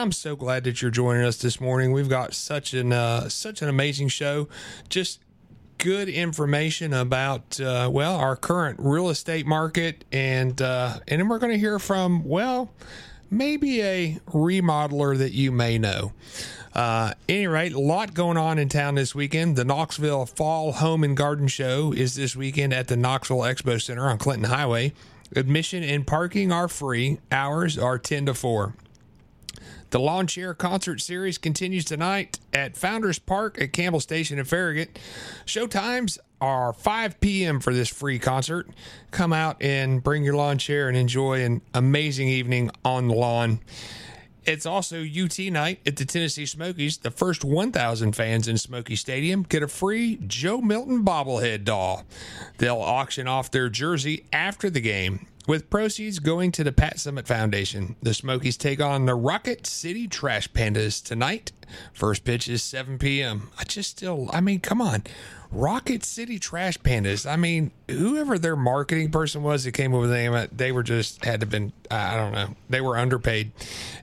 I'm so glad that you're joining us this morning. We've got such an uh, such an amazing show. Just good information about uh, well our current real estate market, and uh, and then we're going to hear from well maybe a remodeler that you may know. Uh, any rate, a lot going on in town this weekend. The Knoxville Fall Home and Garden Show is this weekend at the Knoxville Expo Center on Clinton Highway. Admission and parking are free. Hours are 10 to 4. The Lawn Chair Concert Series continues tonight at Founders Park at Campbell Station in Farragut. Show times are 5 p.m. for this free concert. Come out and bring your lawn chair and enjoy an amazing evening on the lawn. It's also UT night at the Tennessee Smokies. The first 1,000 fans in Smoky Stadium get a free Joe Milton bobblehead doll. They'll auction off their jersey after the game, with proceeds going to the Pat Summitt Foundation. The Smokies take on the Rocket City Trash Pandas tonight. First pitch is 7 p.m. I just still, I mean, come on. Rocket City Trash Pandas. I mean, whoever their marketing person was that came up with the name, they were just had to been. I don't know. They were underpaid.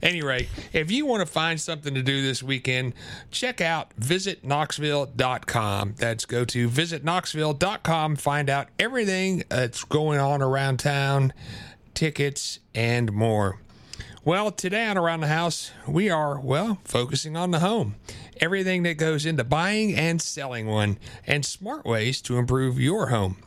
Anyway, if you want to find something to do this weekend, check out visitknoxville.com. That's go to visitknoxville.com. Find out everything that's going on around town, tickets, and more. Well, today on Around the House, we are, well, focusing on the home. Everything that goes into buying and selling one, and smart ways to improve your home.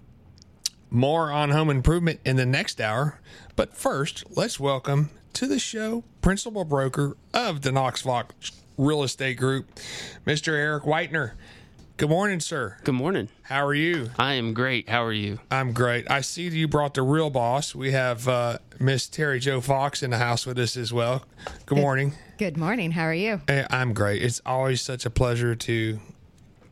More on home improvement in the next hour. But first, let's welcome to the show principal broker of the Knox Fox Real Estate Group, Mr. Eric Whitener. Good morning, sir. Good morning. How are you? I am great. How are you? I'm great. I see you brought the real boss. We have uh, Miss Terry Joe Fox in the house with us as well. Good morning. Good morning. How are you? Eh, I'm great. It's always such a pleasure to,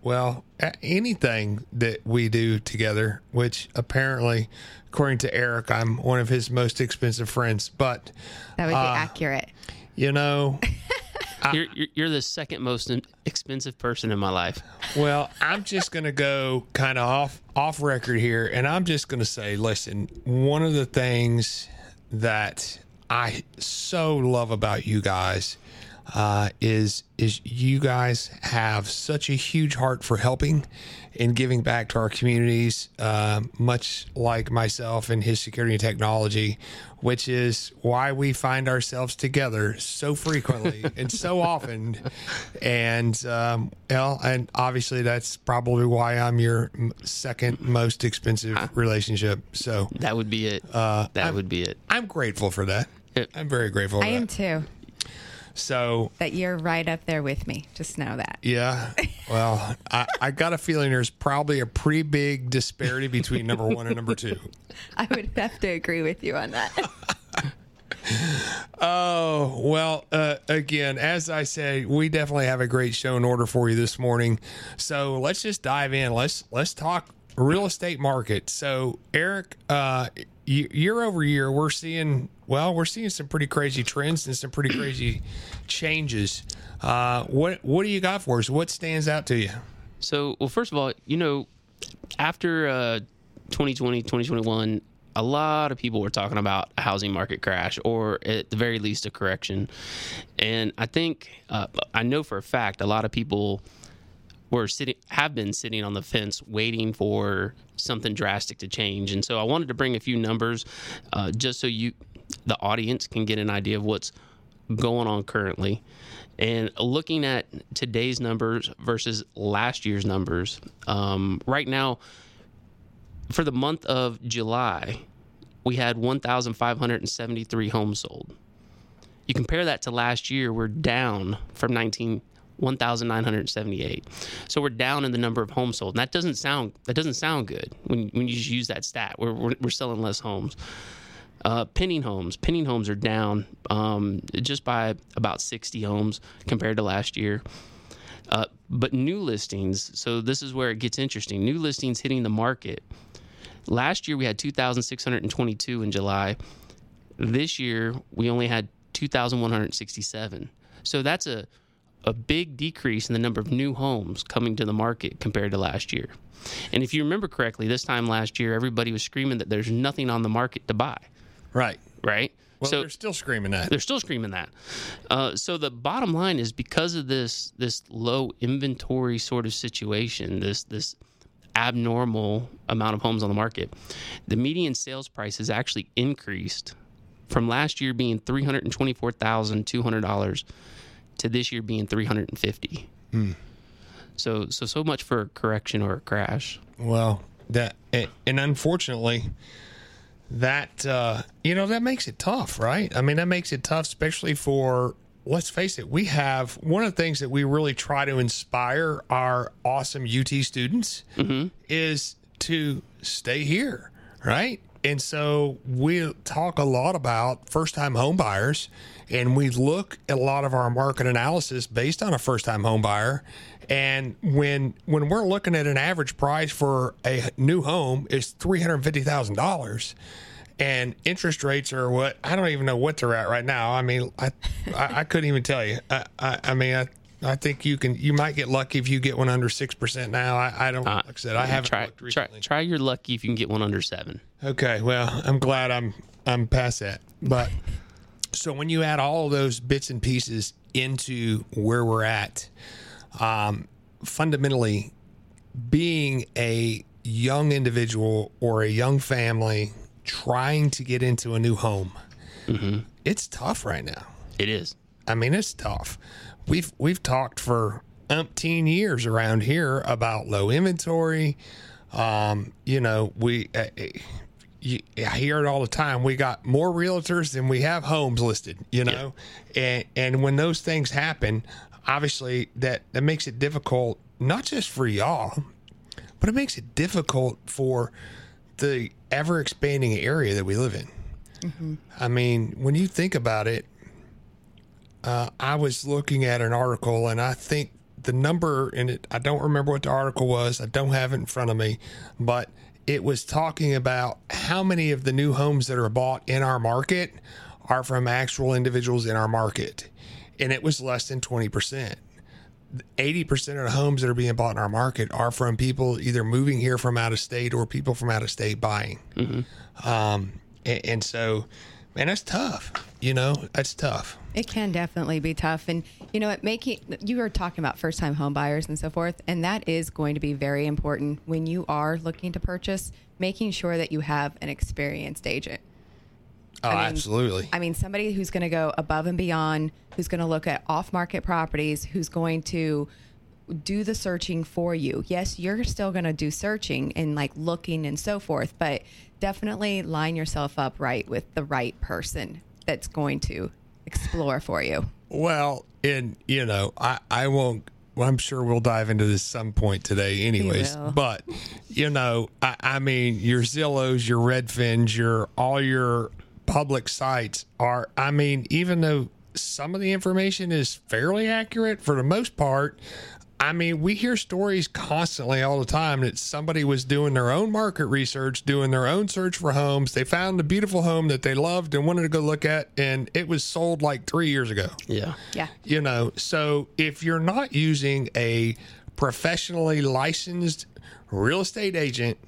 well, anything that we do together, which apparently, according to Eric, I'm one of his most expensive friends. But, That would be accurate. you know, you're, you're, you're the second most expensive person in my life. Well, I'm just going to go kind of off off record here, and I'm just going to say, listen, one of the things that I so love about you guys uh, is is you guys have such a huge heart for helping and giving back to our communities, uh, much like myself and his security and technology, which is why we find ourselves together so frequently and so often. And um, well, and obviously that's probably why I'm your second most expensive relationship. So That would be it. that would be it. I'm grateful for that. I'm very grateful. For I am that. too. So That you're right up there with me. Just know that. Yeah. Well, I, I got a feeling there's probably a pretty big disparity between number one and number two. I would have to agree with you on that. Oh, well, uh, again, as I say, we definitely have a great show in order for you this morning. So let's just dive in. Let's let's talk real estate market. So, Eric, uh, year over year, we're seeing well, we're seeing some pretty crazy trends and some pretty crazy changes. Uh, what what do you got for us? What stands out to you? So, well, first of all, you know, after uh, 2020, 2021, a lot of people were talking about a housing market crash or at the very least a correction. And I think, uh, I know for a fact, a lot of people were sitting, have been sitting on the fence waiting for something drastic to change. And so I wanted to bring a few numbers uh, just so you, the audience, can get an idea of what's going on currently. And looking at today's numbers versus last year's numbers, um, right now, for the month of July, we had 1,573 homes sold. You compare that to last year, we're down from 19, 1,978. So we're down in the number of homes sold. And that doesn't sound that doesn't sound good when, when you just use that stat. We're, we're, we're selling less homes. Uh, pinning homes, pinning homes are down um, just by about 60 homes compared to last year. Uh, but new listings, so this is where it gets interesting. New listings hitting the market. Last year we had 2,622 in July. This year we only had 2,167. So that's a a big decrease in the number of new homes coming to the market compared to last year. And if you remember correctly, this time last year everybody was screaming that there's nothing on the market to buy Right. right? Well, So- they're still screaming that. they're still screaming that. Uh, so the bottom line is because of this this low inventory sort of situation, this this abnormal amount of homes on the market, the median sales price has actually increased from last year being three hundred and twenty four thousand two hundred dollars to this year being three hundred and fifty. So so so much for a correction or a crash. Well, that and, and unfortunately, that uh, you know that makes it tough, right? I mean, that makes it tough, especially for let's face it. We have one of the things that we really try to inspire our awesome UT students is to stay here, right? And so we talk a lot about first time home buyers and we look at a lot of our market analysis based on a first time home buyer. And when when we're looking at an average price for a new home is three hundred fifty thousand dollars, and interest rates are what I don't even know what they're at right now. I mean, I I, I couldn't even tell you. I, I, I mean, I, I think you can you might get lucky if you get one under six percent now. I, I don't like I said I haven't try looked try recently. try your lucky if you can get one under seven. Okay, well, I'm glad I'm I'm past that. But so when you add all those bits and pieces into where we're at, um, fundamentally, being a young individual or a young family trying to get into a new home, it's tough right now. It is. I mean, it's tough. We've we've talked for umpteen years around here about low inventory. Um, you know, we uh, uh, you, I hear it all the time. We got more realtors than we have homes listed. You know, and and when those things happen, obviously that that makes it difficult not just for y'all, but it makes it difficult for the ever expanding area that we live in. I mean, when you think about it, uh, I was looking at an article, and I think the number in it, I don't remember what the article was. I don't have it in front of me, but it was talking about how many of the new homes that are bought in our market are from actual individuals in our market. And it was less than 20%. 80% of the homes that are being bought in our market are from people either moving here from out of state or people from out of state buying. Um, and, and so, man, that's tough. You know, that's tough. It can definitely be tough. And you know what, making you were talking about first time home buyers and so forth, and that is going to be very important when you are looking to purchase, making sure that you have an experienced agent. Oh, mean, absolutely. I mean, somebody who's going to go above and beyond, who's going to look at off market properties, who's going to do the searching for you. Yes, you're still going to do searching and like looking and so forth, but definitely line yourself up right with the right person that's going to explore for you. Well, and you know, I I won't. Well, I'm sure we'll dive into this some point today, anyways. But you know, I, I mean, your Zillows, your Redfins, your all your public sites are. I mean, even though some of the information is fairly accurate for the most part. I mean, we hear stories constantly all the time that somebody was doing their own market research, doing their own search for homes. They found a beautiful home that they loved and wanted to go look at, and it was sold like three years ago Yeah. Yeah. you know so if you're not using a professionally licensed real estate agent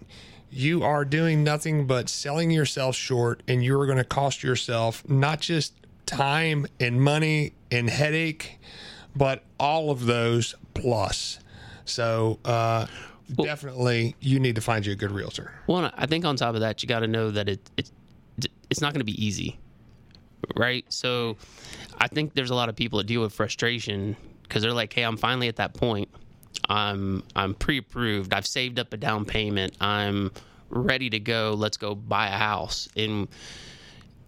you are doing nothing but selling yourself short and you're going to cost yourself not just time and money and headache but all of those plus so uh definitely you need to find you a good realtor Well, I think on top of that, you got to know that it, it it's not going to be easy, right? So, I think there's a lot of people that deal with frustration because they're like, "Hey, I'm finally at that point. I'm I'm pre-approved. I've saved up a down payment. I'm ready to go. Let's go buy a house." And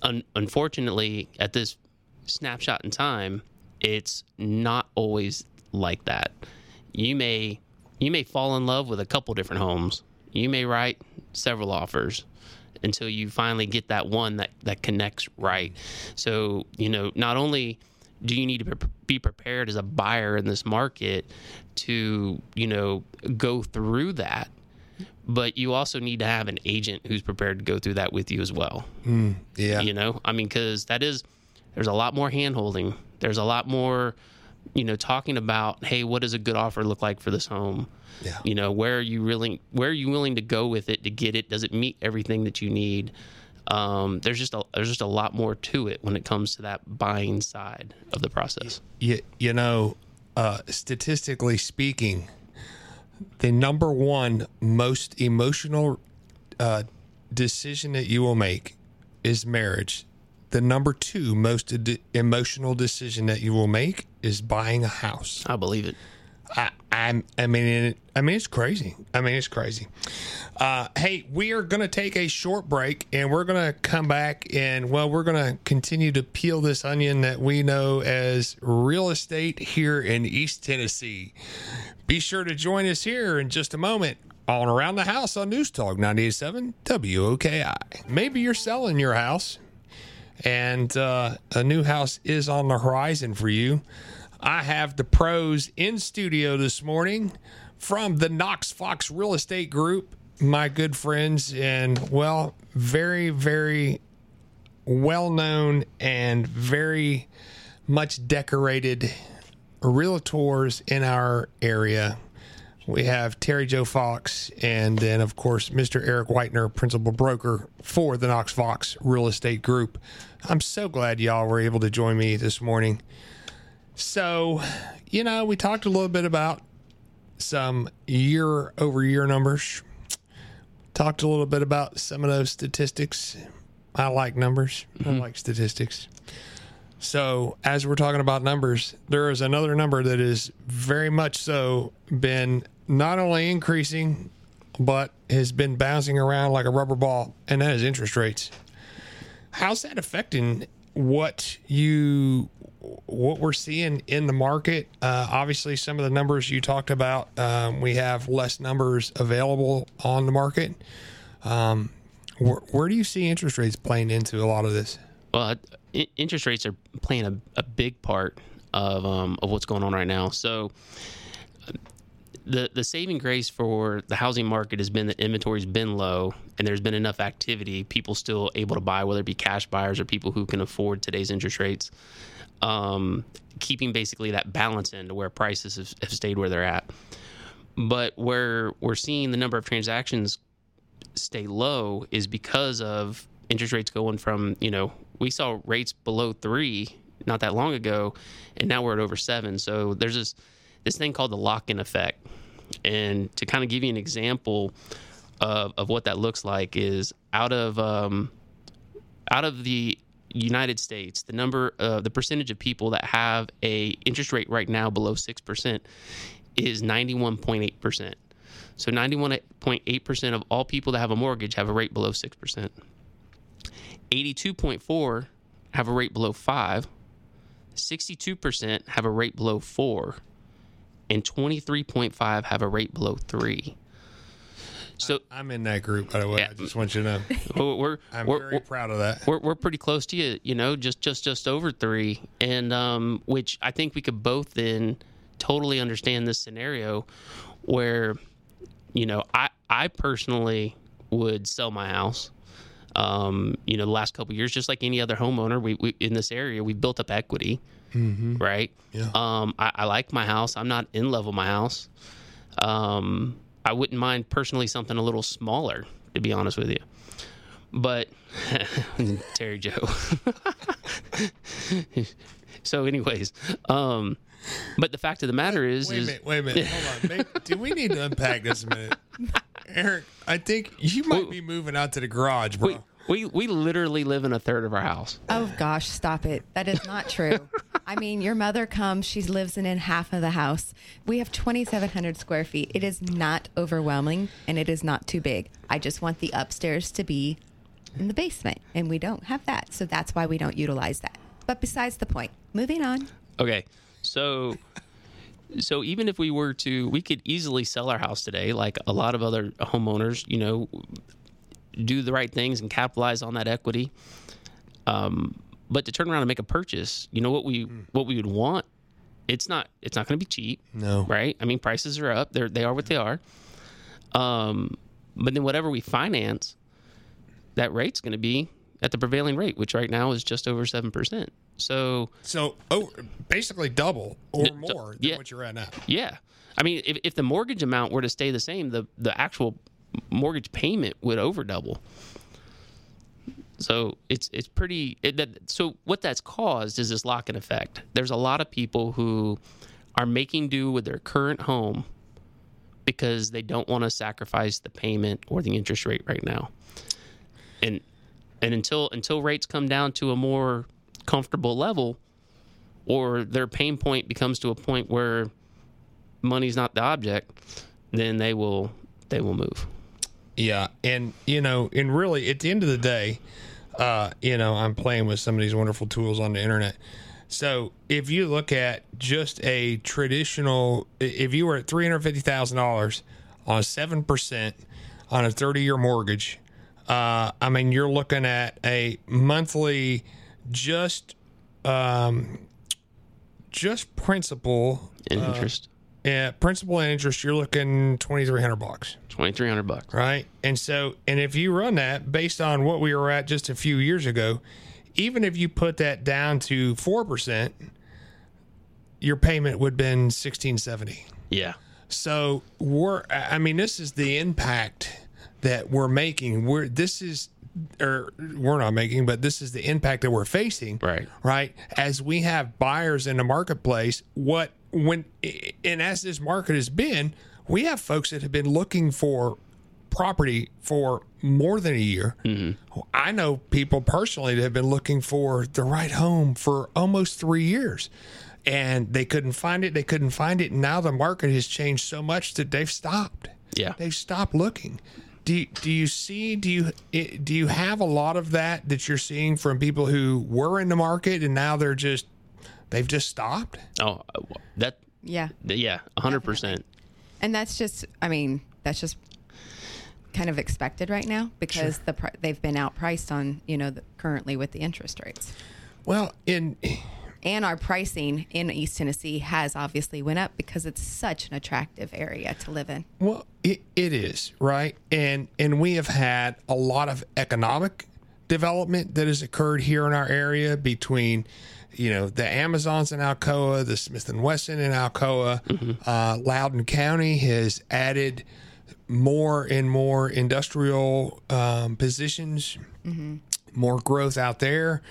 un- unfortunately, at this snapshot in time, it's not always like that. You may you may fall in love with a couple different homes. You may write several offers until you finally get that one that that connects right. So, you know, not only do you need to be prepared as a buyer in this market to, you know, go through that, but you also need to have an agent who's prepared to go through that with you as well hmm, yeah you know i mean because that is there's a lot more hand holding there's a lot more you know talking about hey what does a good offer look like for this home Yeah. you know where are you willing where are you willing to go with it to get it does it meet everything that you need Um, there's just a there's just a lot more to it when it comes to that buying side of the process. You, you know, uh, statistically speaking, the number one most emotional uh, decision that you will make is marriage. The number two most ed- emotional decision that you will make is buying a house. I believe it. I, I'm, I mean, it, I mean, it's crazy. I mean, it's crazy. Uh, hey, we are going to take a short break, and we're going to come back, and well, we're going to continue to peel this onion that we know as real estate here in East Tennessee. Be sure to join us here in just a moment on Around the House on News Talk 987 WOKI. Maybe you're selling your house, and uh, a new house is on the horizon for you. I have the pros in studio this morning from the Knox Fox Real Estate Group, my good friends, and well, very, very well known and very much decorated realtors in our area. We have Terry Joe Fox, and then, of course, Mr. Eric Whitener, principal broker for the Knox Fox Real Estate Group. I'm so glad y'all were able to join me this morning. So, you know, we talked a little bit about some year over year numbers. Talked a little bit about some of those statistics. I like numbers, I mm-hmm. like statistics. So, as we're talking about numbers, there is another number that is very much so been not only increasing, but has been bouncing around like a rubber ball, and that is interest rates. How's that affecting what you what we're seeing in the market? Uh, obviously, some of the numbers you talked about, um, we have less numbers available on the market. Um, where, where do you see interest rates playing into a lot of this? Well, i- interest rates are playing a, a big part of um, of what's going on right now. So, the the saving grace for the housing market has been that inventory's been low and there's been enough activity. People still able to buy, whether it be cash buyers or people who can afford today's interest rates. Um, keeping basically that balance in to where prices have, have stayed where they're at. But where we're seeing the number of transactions stay low is because of interest rates going from you know we saw rates below three not that long ago and now we're at over seven so there's this this thing called the lock-in effect and to kind of give you an example of, of what that looks like is out of um, out of the United States, the number, uh, the percentage of people that have a interest rate right now below six percent is ninety one point eight percent. So ninety one point eight percent of all people that have a mortgage have a rate below six percent. Eighty two point four have a rate below five. Sixty two percent have a rate below four, and twenty three point five have a rate below three. So I'm in that group, by the way. Yeah. I just want you to know. we're we're, I'm we're, very proud of that. we're, we're pretty close to you, you know, just just just over three, and um, which I think we could both then totally understand this scenario where, you know, I I personally would sell my house. Um, you know, the last couple of years, just like any other homeowner, we, we in this area, we built up equity, right? Yeah. Um, I, I like my house. I'm not in love with my house. Um, I wouldn't mind personally something a little smaller, to be honest with you. But Terry Joe. so, anyways, um, but the fact of the matter is, Wait a is minute, wait a minute. Hold on. Maybe, do we need to unpack this a minute? Eric, I think you might be moving out to the garage, bro. we, we we literally live in a third of our house. Oh gosh, stop it. That is not true. I mean, your mother comes, she lives in, in half of the house. We have 2,700 square feet. It is not overwhelming and it is not too big. I just want the upstairs to be in the basement, and we don't have that. So that's why we don't utilize that. But besides the point, moving on. Okay, so so even if we were to, we could easily sell our house today, like a lot of other homeowners. You know, do the right things and capitalize on that equity. Um, but to turn around and make a purchase, you know what we what we would want. It's not it's not going to be cheap, No. right? I mean, prices are up. They're they are what they are. Um, but then whatever we finance, that rate's going to be at the prevailing rate, which right now is just over seven percent. So So, oh, basically double or more than yeah. what you're at now. Yeah. I mean, if, if the mortgage amount were to stay the same, the, the actual mortgage payment would over double. So it's it's pretty. It, that, so what that's caused is this lock-in effect. There's a lot of people who are making do with their current home because they don't want to sacrifice the payment or the interest rate right now. And and until until rates come down to a more comfortable level, or their pain point becomes to a point where money's not the object, then they will they will move. Yeah, and you know, and really, at the end of the day, uh, you know, I'm playing with some of these wonderful tools on the internet. So if you look at just a traditional, if you were at three hundred fifty thousand dollars on seven percent on a thirty year mortgage, uh, I mean, you're looking at a monthly just um, just principal And interest. yeah, principal and interest, you're looking twenty three hundred bucks, Twenty three hundred bucks. right? And so, and if you run that based on what we were at just a few years ago, even if you put that down to four percent, your payment would have been sixteen seventy. Yeah. So we're, I mean, this is the impact that we're making. We're this is, or we're not making, but this is the impact that we're facing. Right. Right. As we have buyers in the marketplace, what when and as this market has been, we have folks that have been looking for property for more than a year. Mm-hmm. I know people personally that have been looking for the right home for almost three years. And they couldn't find it. They couldn't find it. And now the market has changed so much that they've stopped. Yeah. They've stopped looking. Do you, do you see do you do you have a lot of that that you're seeing from people who were in the market and now they're just they've just stopped? Oh, uh, that Yeah. yeah, hundred percent. And that's just, I mean, that's just kind of expected right now because the they've been outpriced on, you know, the, currently with the interest rates. Well, in And our pricing in East Tennessee has obviously went up because it's such an attractive area to live in. Well, it, it is right, and and we have had a lot of economic development that has occurred here in our area between, you know, the Amazons in Alcoa, the Smith and Wesson in Alcoa, uh, Loudon County has added more and more industrial um, positions, more growth out there.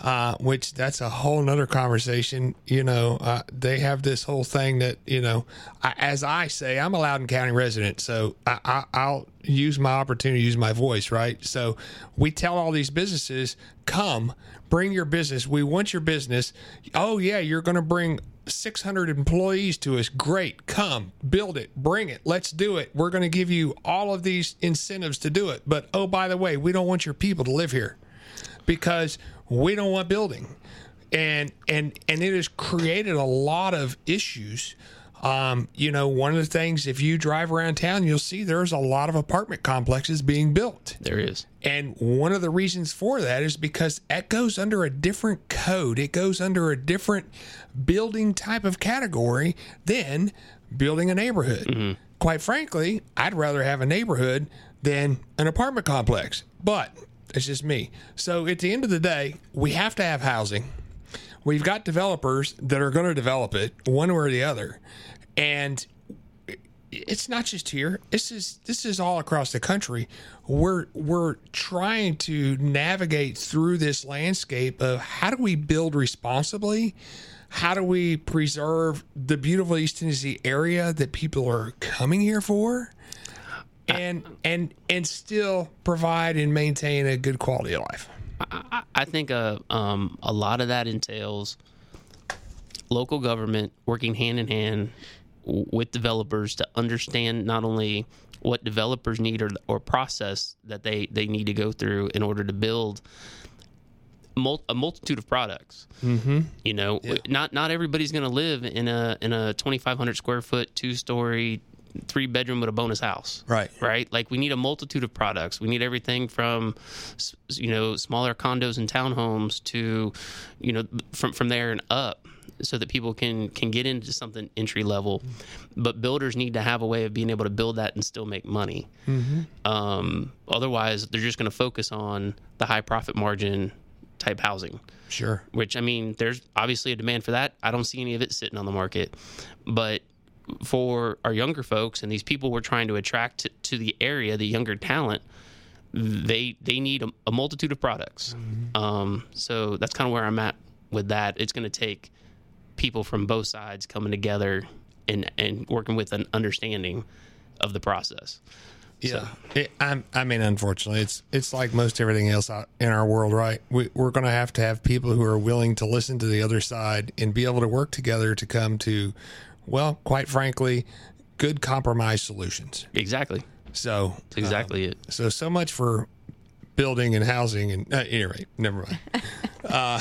Uh, which that's a whole nother conversation. You know, uh, they have this whole thing that you know, I, as I say, I'm a Loudon County resident, so I, I, I'll use my opportunity use my voice, right? So we tell all these businesses, come, bring your business. We want your business. Oh yeah, you're going to bring 600 employees to us. Great. Come, build it, bring it. Let's do it. We're going to give you all of these incentives to do it. But oh, by the way, we don't want your people to live here because we don't want building. And and and it has created a lot of issues. Um, you know, one of the things if you drive around town, you'll see there's a lot of apartment complexes being built. There is. And one of the reasons for that is because it goes under a different code. It goes under a different building type of category than building a neighborhood. Quite frankly, I'd rather have a neighborhood than an apartment complex. But it's just me. So at the end of the day, we have to have housing. We've got developers that are going to develop it one way or the other. And it's not just here. This is this is all across the country. We're we're trying to navigate through this landscape of how do we build responsibly? How do we preserve the beautiful East Tennessee area that people are coming here for? And and and still provide and maintain a good quality of life. I, I think uh, um, a lot of that entails local government working hand in hand with developers to understand not only what developers need or, or process that they, they need to go through in order to build mul- a multitude of products. Mm-hmm. You know, not not everybody's going to live in a in a 2,500 square foot, two story, three bedroom with a bonus house. Right. Right. Like we need a multitude of products. We need everything from, you know, smaller condos and townhomes to, you know, from from there and up, so that people can can get into something entry level. But builders need to have a way of being able to build that and still make money. Um, otherwise, they're just going to focus on the high profit margin type housing Sure. which I mean, there's obviously a demand for that. I don't see any of it sitting on the market. But for our younger folks and these people we're trying to attract to, to the area, the younger talent, they they need a, a multitude of products. Um, so that's kind of where I'm at with that. It's going to take people from both sides coming together and and working with an understanding of the process. Yeah, it, I'm, I mean, unfortunately, it's it's like most everything else out in our world, right? We, we're going to have to have people who are willing to listen to the other side and be able to work together to come to, well, quite frankly, good compromise solutions. Exactly. So That's exactly it. so so much for building and housing and uh, anyway, never mind. uh,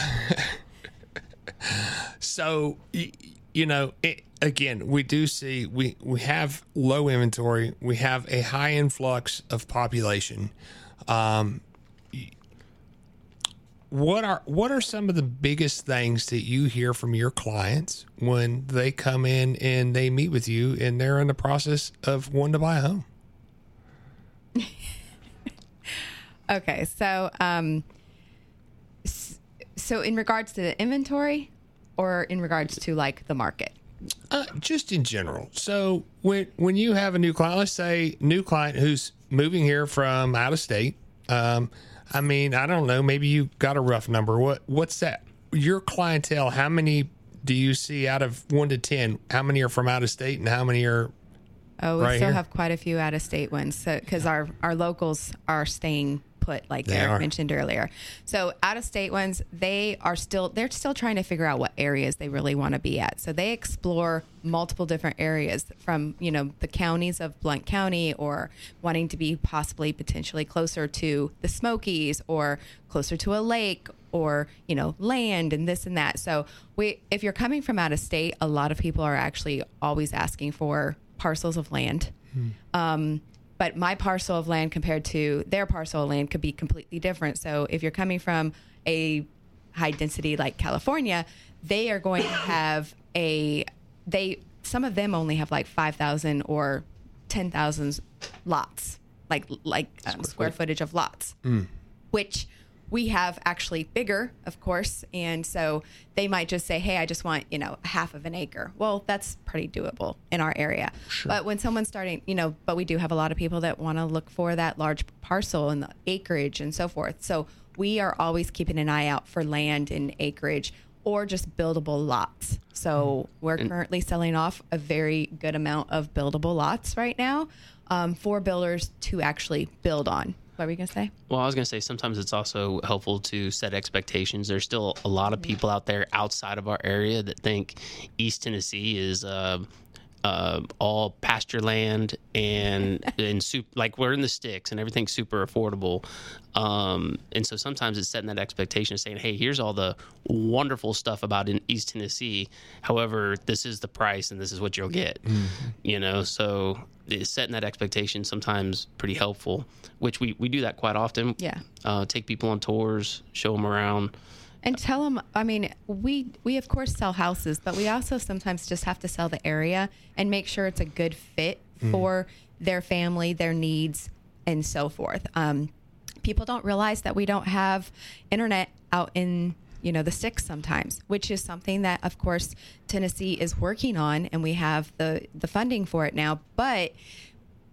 so y- you know, it, again, we do see we we have low inventory, we have a high influx of population. Um, what are what are some of the biggest things that you hear from your clients when they come in and they meet with you and they're in the process of wanting to buy a home? Okay, so um, so in regards to the inventory, or in regards to like the market. Uh, just in general. So when when you have a new client, let's say new client who's moving here from out of state, um, I mean, I don't know, maybe you got a rough number. What what's that? Your clientele, how many do you see out of one to ten? How many are from out of state, and how many are? Oh, we Right still here? have quite a few out of state ones. So because our our locals are staying like They Eric are. mentioned earlier. So out of state ones, they are still they're still trying to figure out what areas they really want to be at. So they explore multiple different areas from you know the counties of Blount County, or wanting to be possibly potentially closer to the Smokies, or closer to a lake, or you know land and this and that. So we if you're coming from out of state, a lot of people are actually always asking for parcels of land. Um, but my parcel of land compared to their parcel of land could be completely different. So if you're coming from a high density like California, they are going to have a they some of them only have like 5,000 or 10,000 lots, like like um, square footage of lots. Which we have actually bigger, of course, and so they might just say, "Hey, I just want you know half of an acre." Well, that's pretty doable in our area. But when someone's starting, you know, but we do have a lot of people that want to look for that large parcel and the acreage and so forth. So we are always keeping an eye out for land and acreage or just buildable lots. So we're currently selling off a very good amount of buildable lots right now um, for builders to actually build on. What were you gonna say? Well, I was going to say sometimes it's also helpful to set expectations. There's still a lot of people out there outside of our area that think East Tennessee is uh, uh, all pasture land and and soup like we're in the sticks and everything's super affordable. Um, and so sometimes it's setting that expectation, of saying, "Hey, here's all the wonderful stuff about in East Tennessee. However, this is the price and this is what you'll get." You know, so it's setting that expectation sometimes pretty helpful, which we, we do that quite often. Yeah. Uh, take people on tours, show them around. And tell them, I mean, we we of course sell houses, but we also sometimes just have to sell the area and make sure it's a good fit for their family, their needs, and so forth. Um, people don't realize that we don't have internet out in you know the sticks sometimes, which is something that of course Tennessee is working on, and we have the the funding for it now, but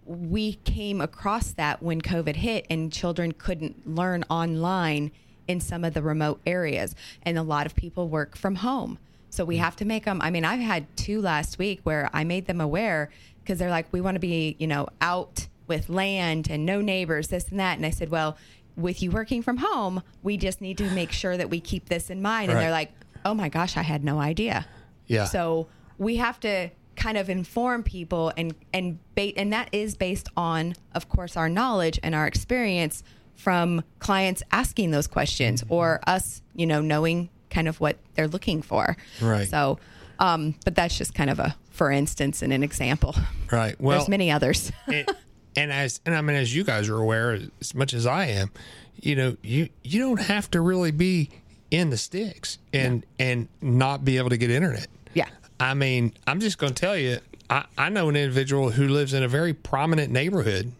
we came across that when COVID hit and children couldn't learn online in some of the remote areas. And a lot of people work from home. So we mm. have to make them. I mean, I've had two last week where I made them aware because they're like, we want to be, you know, out with land and no neighbors, this and that. And I said, well, with you working from home, we just need to make sure that we keep this in mind. And they're like, oh my gosh, I had no idea. Yeah. So we have to kind of inform people and and bait and that is based on of course our knowledge and our experience from clients asking those questions or us, you know, knowing kind of what they're looking for. Right. So um but that's just kind of a for instance and an example. Right. Well, There's many others. and, and as and I mean, as you guys are aware, as much as I am, you know, you you don't have to really be in the sticks and and not be able to get internet. yeah. I mean, I'm just going to tell you, I, I know an individual who lives in a very prominent neighborhood,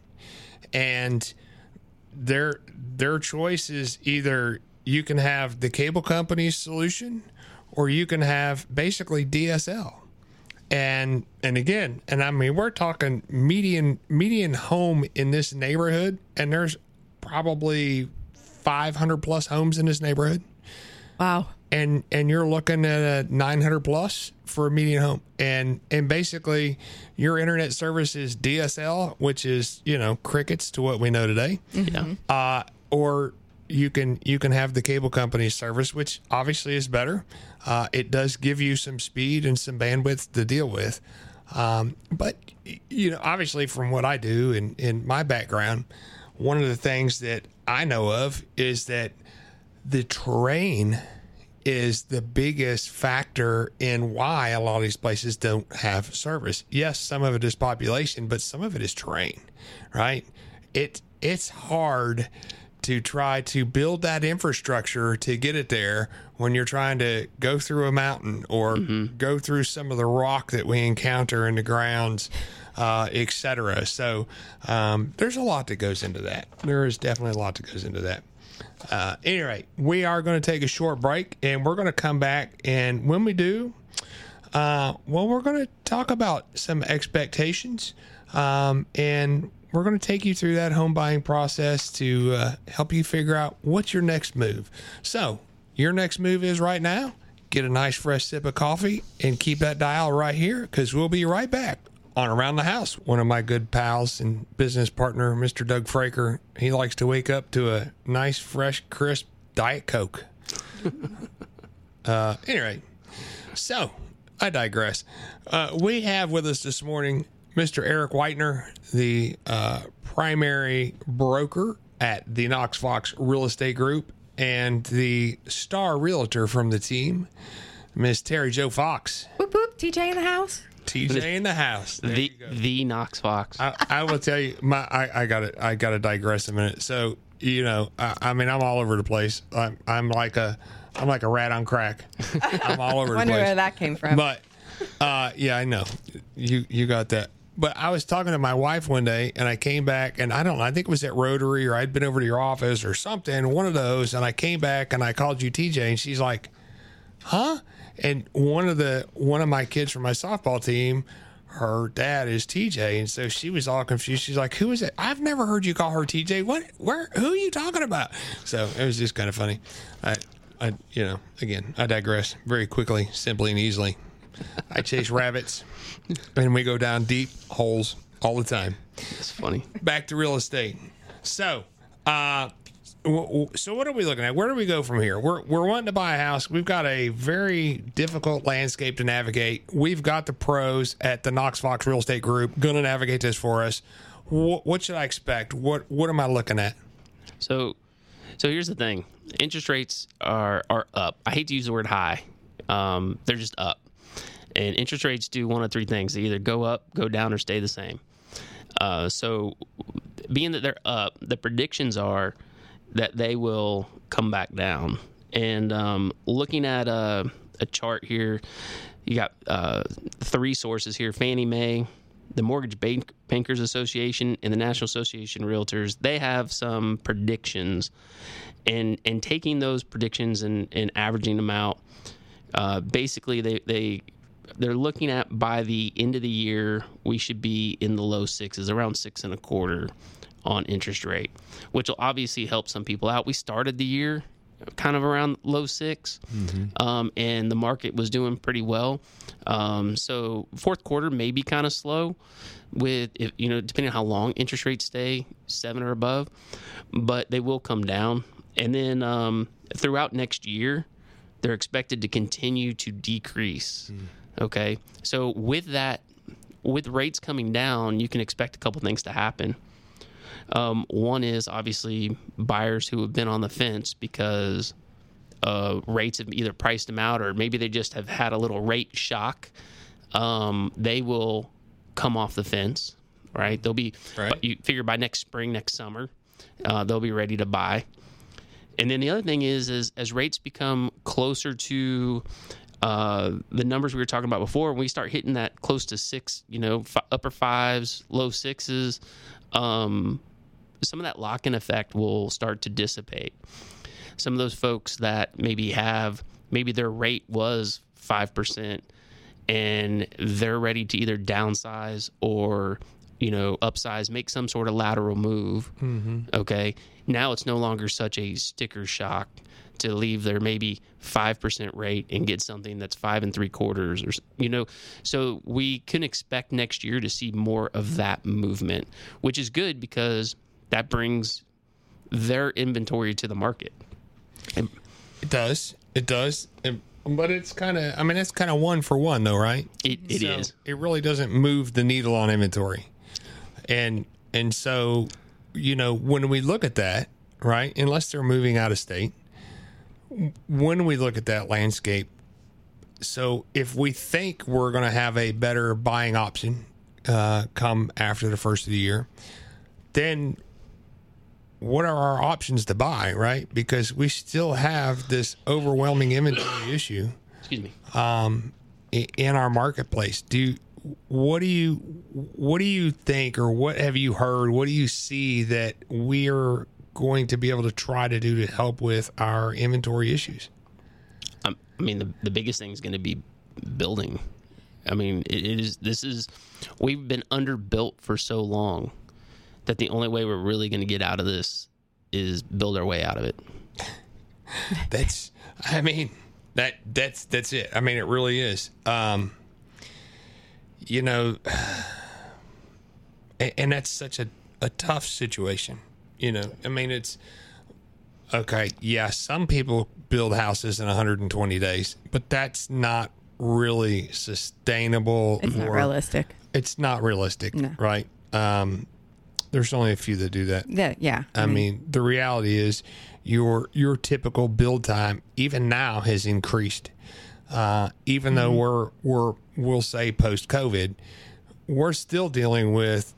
and their their choice is either you can have the cable company's solution, or you can have basically DSL. And and again, and I mean, we're talking median median home in this neighborhood, and there's probably 500 plus homes in this neighborhood Wow. And and you're looking at a 900 plus for a median home. And and basically your internet service is DSL which is you know crickets to what we know today. Yeah. uh, or you can you can have the cable company service which obviously is better. Uh, it does give you some speed and some bandwidth to deal with. Um, but you know obviously from what I do in in my background one of the things that I know of is that the terrain is the biggest factor in why a lot of these places don't have service. Yes, some of it is population, but some of it is terrain, right? It it's hard to try to build that infrastructure to get it there when you're trying to go through a mountain or go through some of the rock that we encounter in the grounds, uh, et cetera. So um, there's a lot that goes into that. There is definitely a lot that goes into that. Uh, we are going to take a short break and we're going to come back. And when we do, uh, well, we're going to talk about some expectations um, and we're going to take you through that home buying process to uh, help you figure out what's your next move. So, your next move is right now get a nice fresh sip of coffee and keep that dial right here because we'll be right back on Around the House. One of my good pals and business partner, Mr. Doug Fraker, he likes to wake up to a nice, fresh, crisp Diet Coke. uh, anyway, so I digress. Uh, we have with us this morning Mr. Eric Whitener, the uh, primary broker at the Knox Fox Real Estate Group, and the star realtor from the team, Miss Terry Joe Fox. Whoop whoop. TJ in the house. TJ in the house. There The you go. the Knox Fox. I, I will tell you, my I, I got it. I got to digress a minute. So you know, I, I mean, I'm all over the place. I'm I'm like a I'm like a rat on crack. I'm all over the Wonder place. where that came from. But uh, yeah, I know you you got that. But I was talking to my wife one day, and I came back, and I don't know. I think it was at Rotary, or I'd been over to your office, or something. One of those, and I came back, and I called you TJ, and she's like, "Huh?" And one of the one of my kids from my softball team, her dad is TJ, and so she was all confused. She's like, "Who is it? I've never heard you call her TJ. What? Where? Who are you talking about?" So it was just kind of funny. I, I, you know, again, I digress very quickly, simply and easily. I chase rabbits, and we go down deep holes all the time. It's funny. Back to real estate. So, uh, so what are we looking at? Where do we go from here? We're we're wanting to buy a house. We've got a very difficult landscape to navigate. We've got the pros at the Knox Fox Real Estate Group going to navigate this for us. Wh- what should I expect? What what am I looking at? So, so here's the thing: interest rates are are up. I hate to use the word high. Um, they're just up, and interest rates do one of three things: they either go up, go down, or stay the same. Uh, so, being that they're up, the predictions are that they will come back down. And um, looking at a, a chart here, you got uh, three sources here: Fannie Mae, the Mortgage Bank, Bankers Association, and the National Association of Realtors. They have some predictions, and and taking those predictions and, and averaging them out, uh, basically they they they're looking at by the end of the year we should be in the low sixes, around six and a quarter on interest rate, which will obviously help some people out. We started the year kind of around low 6 um, and the market was doing pretty well. Um, so fourth quarter may be kind of slow with if you know depending on how long interest rates stay seven or above, but they will come down. And then um, throughout next year, they're expected to continue to decrease. Okay, so with that, with rates coming down, you can expect a couple things to happen. Um, one is obviously buyers who have been on the fence because uh, rates have either priced them out or maybe they just have had a little rate shock. Um, they will come off the fence, right? They'll be, Right. you figure by next spring, next summer, uh, they'll be ready to buy. And then the other thing is, is as rates become closer to uh, the numbers we were talking about before, when we start hitting that close to six, you know, f- upper fives, low sixes, um, some of that lock-in effect will start to dissipate. Some of those folks that maybe have maybe their rate was five percent, and they're ready to either downsize or you know, upsize, make some sort of lateral move. Mm-hmm. Okay. Now it's no longer such a sticker shock to leave their maybe 5% rate and get something that's five and three quarters or, you know, so we can expect next year to see more of that movement, which is good because that brings their inventory to the market. And It does. It does. And- but it's kind of, I mean, it's kind of one for one, though, right? it, it So is. It really doesn't move the needle on inventory. And and so, you know, when we look at that, right, unless they're moving out of state, when we look at that landscape, so if we think we're going to have a better buying option uh, come after the first of the year, then what are our options to buy, right? Because we still have this overwhelming inventory issue Excuse me. i- in our marketplace. Do what do you what do you think or what have you heard? What do you see that we're going to be able to try to do to help with our inventory issues? Um, I mean, the, the biggest thing is going to be building. I mean, it is. This is we've been underbuilt for so long that the only way we're really going to get out of this is build our way out of it. That's I mean that that's that's it. I mean it really is. Um you know and, and that's such a, a tough situation. You know, I mean it's okay, yeah, some people build houses in 120 days, but that's not really sustainable It's not realistic. it's not realistic, No. right? Um there's only a few that do that. Yeah, yeah. I mean, the reality is your your typical build time even now has increased. Uh, even though we're we're we'll say post COVID, we're still dealing with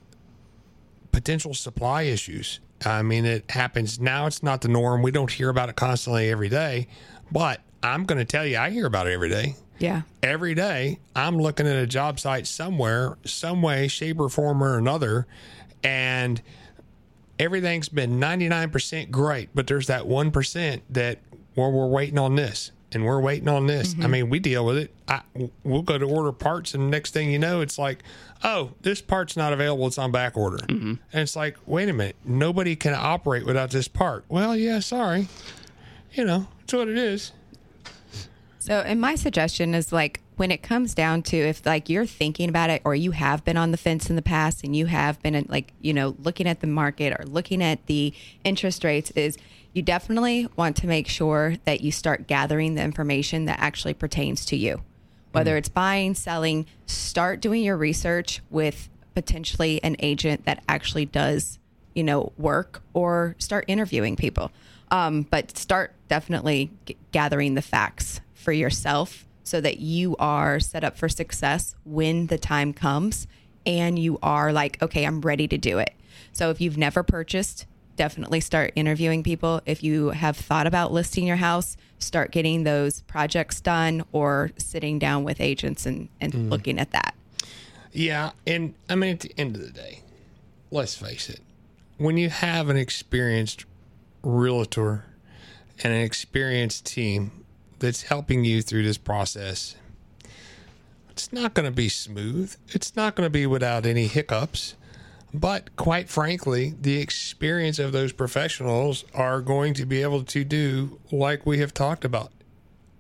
potential supply issues. I mean, it happens now. It's not the norm. We don't hear about it constantly every day, but I'm going to tell you, I hear about it every day yeah. every day I'm looking at a job site somewhere, some way, shape, or form or another, and everything's been 99% great, but there's that 1% that well, we're waiting on this and we're waiting on this. I mm-hmm. mean, we deal with it. I, we'll go to order parts, and the next thing you know, it's like, oh, this part's not available. It's on back order. Mm-hmm. And it's like, wait a minute, nobody can operate without this part. Well, yeah, sorry. You know, it's what it is. So, and my suggestion is like when it comes down to if like you're thinking about it or you have been on the fence in the past and you have been like, you know, looking at the market or looking at the interest rates is you definitely want to make sure that you start gathering the information that actually pertains to you. Whether it's buying, selling, start doing your research with potentially an agent that actually does, you know, work or start interviewing people. Um, but start definitely g- gathering the facts for yourself so that you are set up for success when the time comes and you are like, okay, I'm ready to do it. So if you've never purchased, definitely start interviewing people. If you have thought about listing your house, start getting those projects done or sitting down with agents and, and mm-hmm. looking at that. Yeah, and I mean at the end of the day, let's face it. When you have an experienced realtor and an experienced team that's helping you through this process, it's not going to be smooth. It's not going to be without any hiccups. But quite frankly, the experience of those professionals are going to be able to do like we have talked about.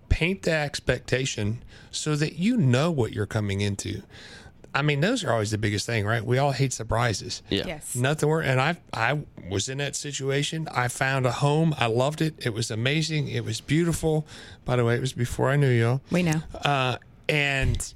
Paint the expectation so that you know what you're coming into. I mean, those are always the biggest thing, right? We all hate surprises. Yeah. Yes. Nothing wor and I I was in that situation. I found a home. I loved it. It was amazing. It was beautiful. By the way, it was before I knew you. We know. Uh, and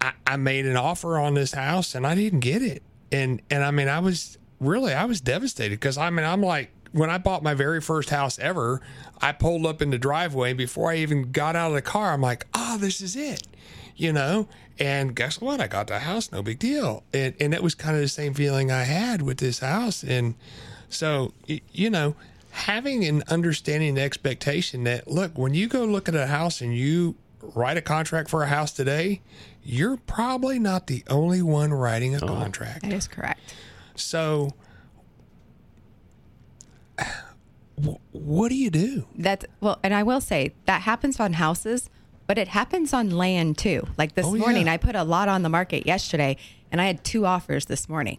I, I made an offer on this house and I didn't get it. And and I mean I was really I was devastated because I mean I'm like when I bought my very first house ever, I pulled up in the driveway before I even got out of the car. I'm like, oh, this is it, you know. And guess what? I got the house, no big deal. And and it was kind of the same feeling I had with this house. And so you know, having an understanding, expectation that look when you go look at a house and you write a contract for a house today, you're probably not the only one writing a oh, contract. That is correct. So, what do you do? That's well, and I will say that happens on houses, but it happens on land too. Like this Oh, morning, yeah. I put a lot on the market yesterday, and I had two offers this morning.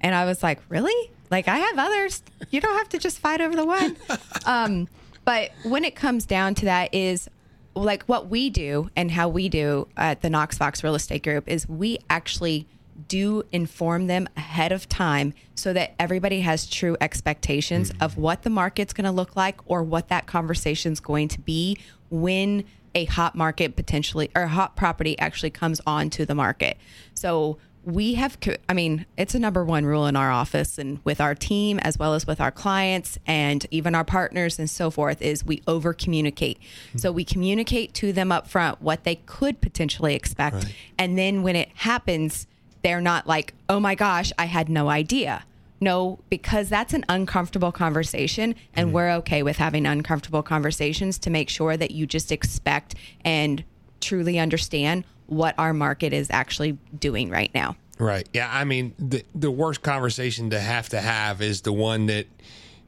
And I was like, really? Like, I have others. You don't have to just fight over the one. um, but when it comes down to that, is like what we do and how we do at the Knox Fox Real Estate Group is we actually do inform them ahead of time so that everybody has true expectations of what the market's going to look like or what that conversation's going to be when a hot market potentially or a hot property actually comes onto the market. So we have i mean it's a number one rule in our office and with our team as well as with our clients and even our partners and so forth is we over communicate so we communicate to them up front what they could potentially expect Right. and then when it happens they're not like oh my gosh i had no idea no because that's an uncomfortable conversation and we're okay with having uncomfortable conversations to make sure that you just expect and truly understand what our market is actually doing right now Right. Yeah. I mean, the the worst conversation to have to have is the one that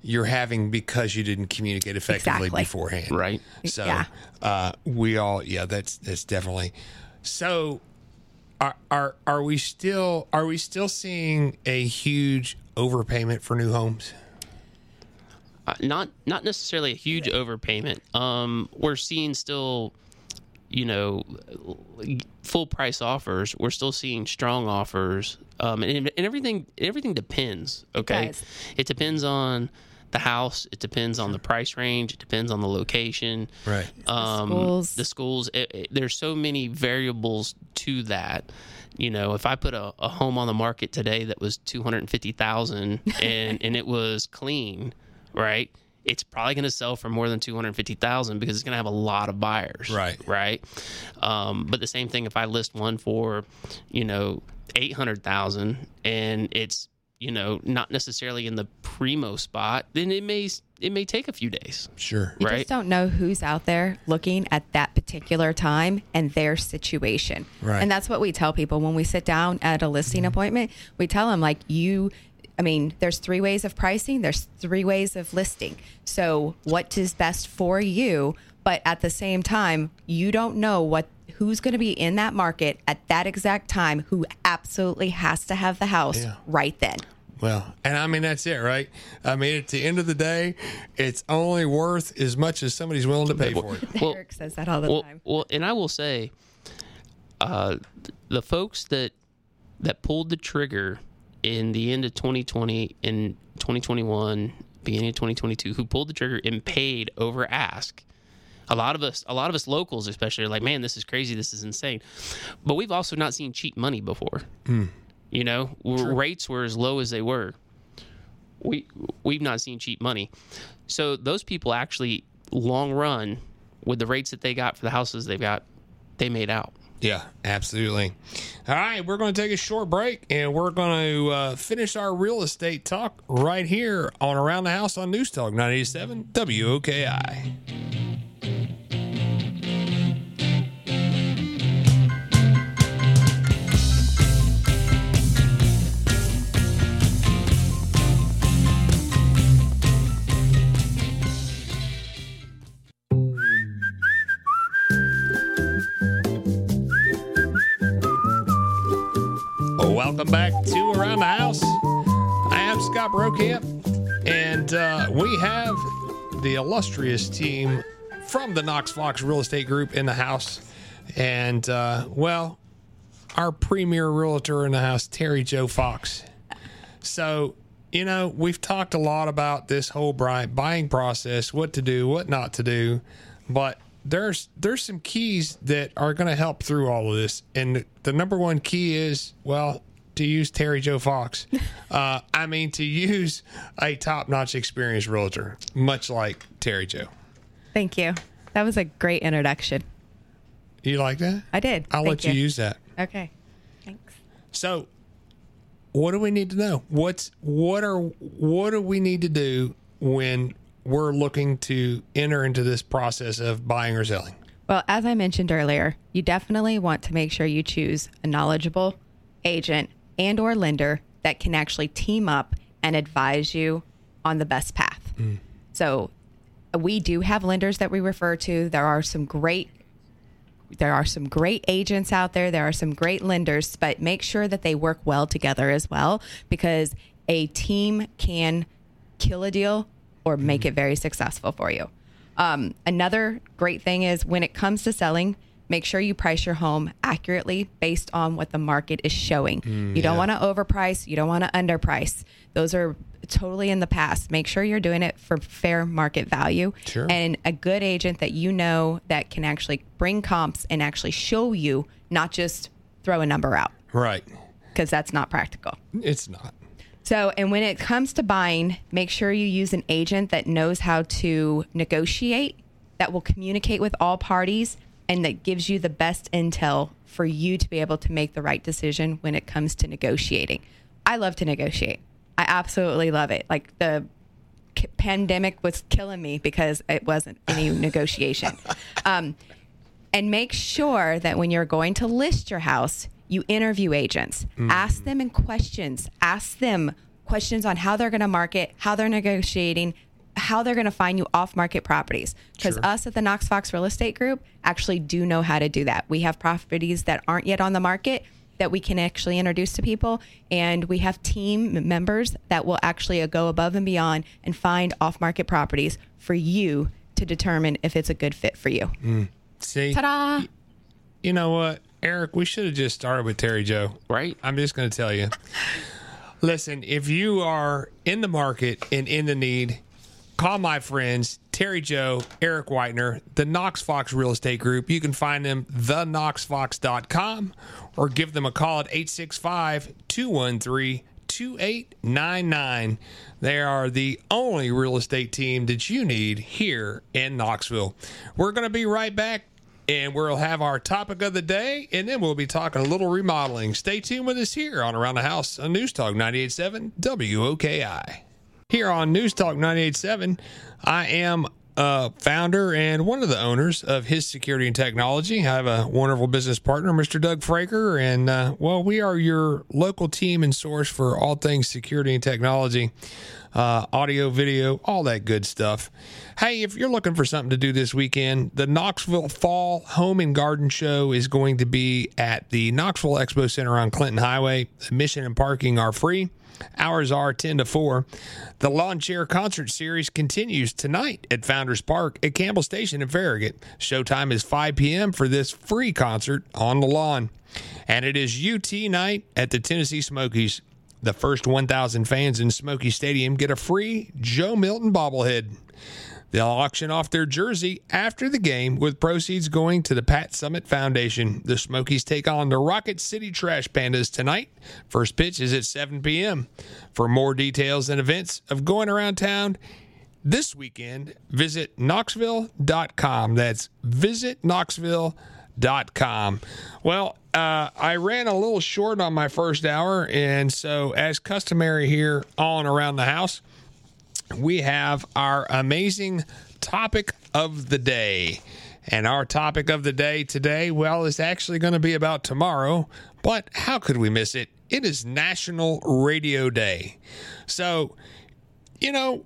you're having because you didn't communicate effectively Exactly. beforehand. Right. So Yeah. uh, we all yeah, that's that's definitely so are, are are we still are we still seeing a huge overpayment for new homes? Uh, not not necessarily a huge overpayment. Um, we're seeing still, you know, full price offers. We're still seeing strong offers, um, and, and everything everything depends. Okay, does. it depends on the house. It depends on the price range. It depends on the location. Right. Um, schools. The schools. It, it- there's so many variables to that. You know, if I put a, a home on the market today that was two hundred and and fifty thousand and and it was clean, right? It's probably going to sell for more than two hundred fifty thousand because it's going to have a lot of buyers, Right. Right. Um, but the same thing if I list one for, you know, eight hundred thousand and it's you know not necessarily in the primo spot, then it may it may take a few days, Sure. You right? just don't know who's out there looking at that particular time and their situation. Right. And that's what we tell people when we sit down at a listing mm-hmm. appointment. We tell them, like, you, I mean, there's three ways of pricing, there's three ways of listing. So, what is best for you? But at the same time, you don't know what who's going to be in that market at that exact time who absolutely has to have the house Yeah. right then. Well, and I mean that's it, right? I mean at the end of the day, it's only worth as much as somebody's willing to pay for it. Well- Eric says that all the well, time. well, and I will say, uh, the folks that that pulled the trigger in the end of 2020 and 2021, beginning of 2022, who pulled the trigger and paid over ask. A lot of us, a lot of us locals, especially, are like, man, this is crazy, this is insane. But we've also not seen cheap money before. You know, w- rates were as low as they were. We we've not seen cheap money. So those people actually, long run, with the rates that they got for the houses they've got, they made out. Yeah, absolutely. All right, we're going to take a short break and we're going to uh, finish our real estate talk right here on Around the House on News Talk 987 WOKI. Welcome back to Around the House. I am Scott Brokamp, and uh, we have the illustrious team from the Knox Fox Real Estate Group in the house. And, uh, well, our premier realtor in the house, Terry Joe Fox. So, you know, we've talked a lot about this whole buying process, what to do, what not to do, but there's there's some keys that are going to help through all of this. And the number one key is, well, to use Terry Joe Fox. Uh, I mean, to use a top-notch experienced realtor, much like Terry Joe. Thank you. That was a great introduction. You like that? I did. I'll Thank let you use that. Okay. Thanks. So, what do we need to know? What's what are what do we need to do when we're looking to enter into this process of buying or selling? Well, as I mentioned earlier, you definitely want to make sure you choose a knowledgeable agent and or lender that can actually team up and advise you on the best path. So, we do have lenders that we refer to. There are some great there are some great agents out there, there are some great lenders, but make sure that they work well together as well because a team can kill a deal or make it very successful for you. Um, another great thing is when it comes to selling, make sure you price your home accurately based on what the market is showing. Mm, you don't want to overprice, you don't want to underprice. Those are totally in the past. Make sure you're doing it for fair market value Sure. and a good agent that you know that can actually bring comps and actually show you, not just throw a number out Right. because that's not practical. It's not. So, and when it comes to buying, make sure you use an agent that knows how to negotiate, that will communicate with all parties, and that gives you the best intel for you to be able to make the right decision when it comes to negotiating. I love to negotiate. I absolutely love it. Like the k- pandemic was killing me because it wasn't any negotiation. Um, and make sure that when you're going to list your house, you interview agents. Ask them in questions. Ask them questions on how they're going to market, how they're negotiating, how they're going to find you off market properties. Because us at the Knox Fox Real Estate Group actually do know how to do that. We have properties that aren't yet on the market that we can actually introduce to people. And we have team members that will actually go above and beyond and find off market properties for you to determine if it's a good fit for you. Hmm. See, Ta da! you know what, Eric? We should have just started with Terry Joe. Right? I'm just going to tell you. Listen, if you are in the market and in the need, call my friends Terry Joe, Eric Whitener, the Knox Fox Real Estate Group. You can find them theknoxfox.com or give them a call at 865 213 2899. They are the only real estate team that you need here in Knoxville. We're going to be right back and we'll have our topic of the day, and then we'll be talking a little remodeling. Stay tuned with us here on Around the House on News Talk 98.7 WOKI. Here on News Talk 98.7, I am a founder and one of the owners of His Security and Technology. I have a wonderful business partner, Mr. Doug Fraker, and uh, well, we are your local team and source for all things security and technology uh, audio, video, all that good stuff. Hey, if you're looking for something to do this weekend, the Knoxville Fall Home and Garden Show is going to be at the Knoxville Expo Center on Clinton Highway. Admission and parking are free. Hours are 10 to 4. The Lawn Chair Concert Series continues tonight at Founders Park at Campbell Station in Farragut. Showtime is 5 p.m. for this free concert on the lawn. And it is UT night at the Tennessee Smokies. The first 1,000 fans in Smoky Stadium get a free Joe Milton bobblehead. They'll auction off their jersey after the game with proceeds going to the Pat Summitt Foundation. The Smokies take on the Rocket City Trash Pandas tonight. First pitch is at 7 p.m. For more details and events of going around town this weekend, visit Knoxville.com. That's visit Knoxville.com. Well, uh, I ran a little short on my first hour, and so as customary here on around the house, we have our amazing topic of the day. And our topic of the day today, well, is actually going to be about tomorrow, but how could we miss it? It is National Radio Day. So, you know,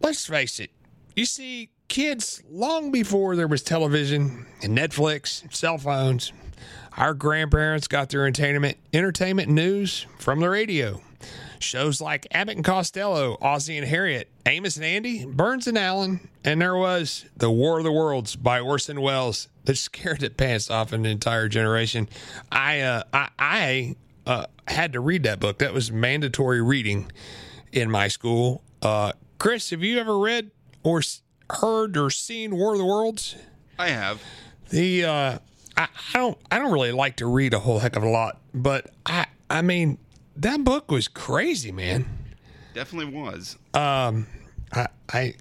let's face it. You see, kids, long before there was television and Netflix, cell phones, our grandparents got their entertainment entertainment news from the radio. Shows like Abbott and Costello, Ozzy and Harriet, Amos and Andy, Burns and Allen, and there was The War of the Worlds by Orson Welles that scared the pants off an entire generation. I uh, I, I uh, had to read that book. That was mandatory reading in my school. Uh, Chris, have you ever read or s- heard or seen War of the Worlds? I have. The uh, I, I don't I don't really like to read a whole heck of a lot, but I I mean that book was crazy, man. Definitely was. I I I-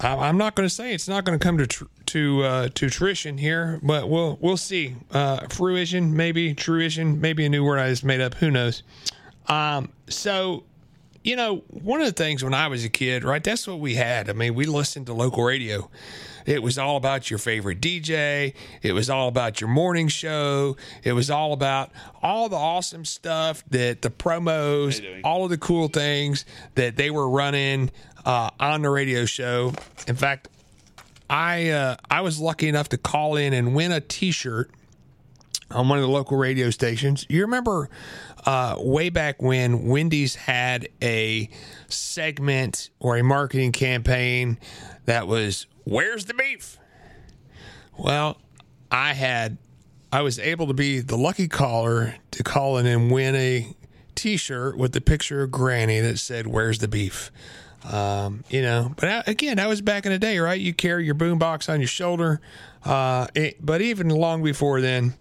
I'm not going to say it's not going to come to tr- to uh, to fruition here, but we'll we'll see. Uh, fruition, maybe truition, maybe a new word I just made up. Who knows? Um, so you know, one of the things when I was a kid, right? That's what we had. I mean, we listened to local radio. It was all about your favorite DJ. It was all about your morning show. It was all about all the awesome stuff that the promos, all of the cool things that they were running uh, on the radio show. In fact, I uh, I was lucky enough to call in and win a T-shirt on one of the local radio stations. You remember uh, way back when Wendy's had a segment or a marketing campaign that was "Where's the beef?" Well, I had I was able to be the lucky caller to call in and win a T-shirt with the picture of Granny that said "Where's the beef." Um, you know, but I- again, that was back in the day, right? You carry your boombox on your shoulder. Uh, it, but even long before then,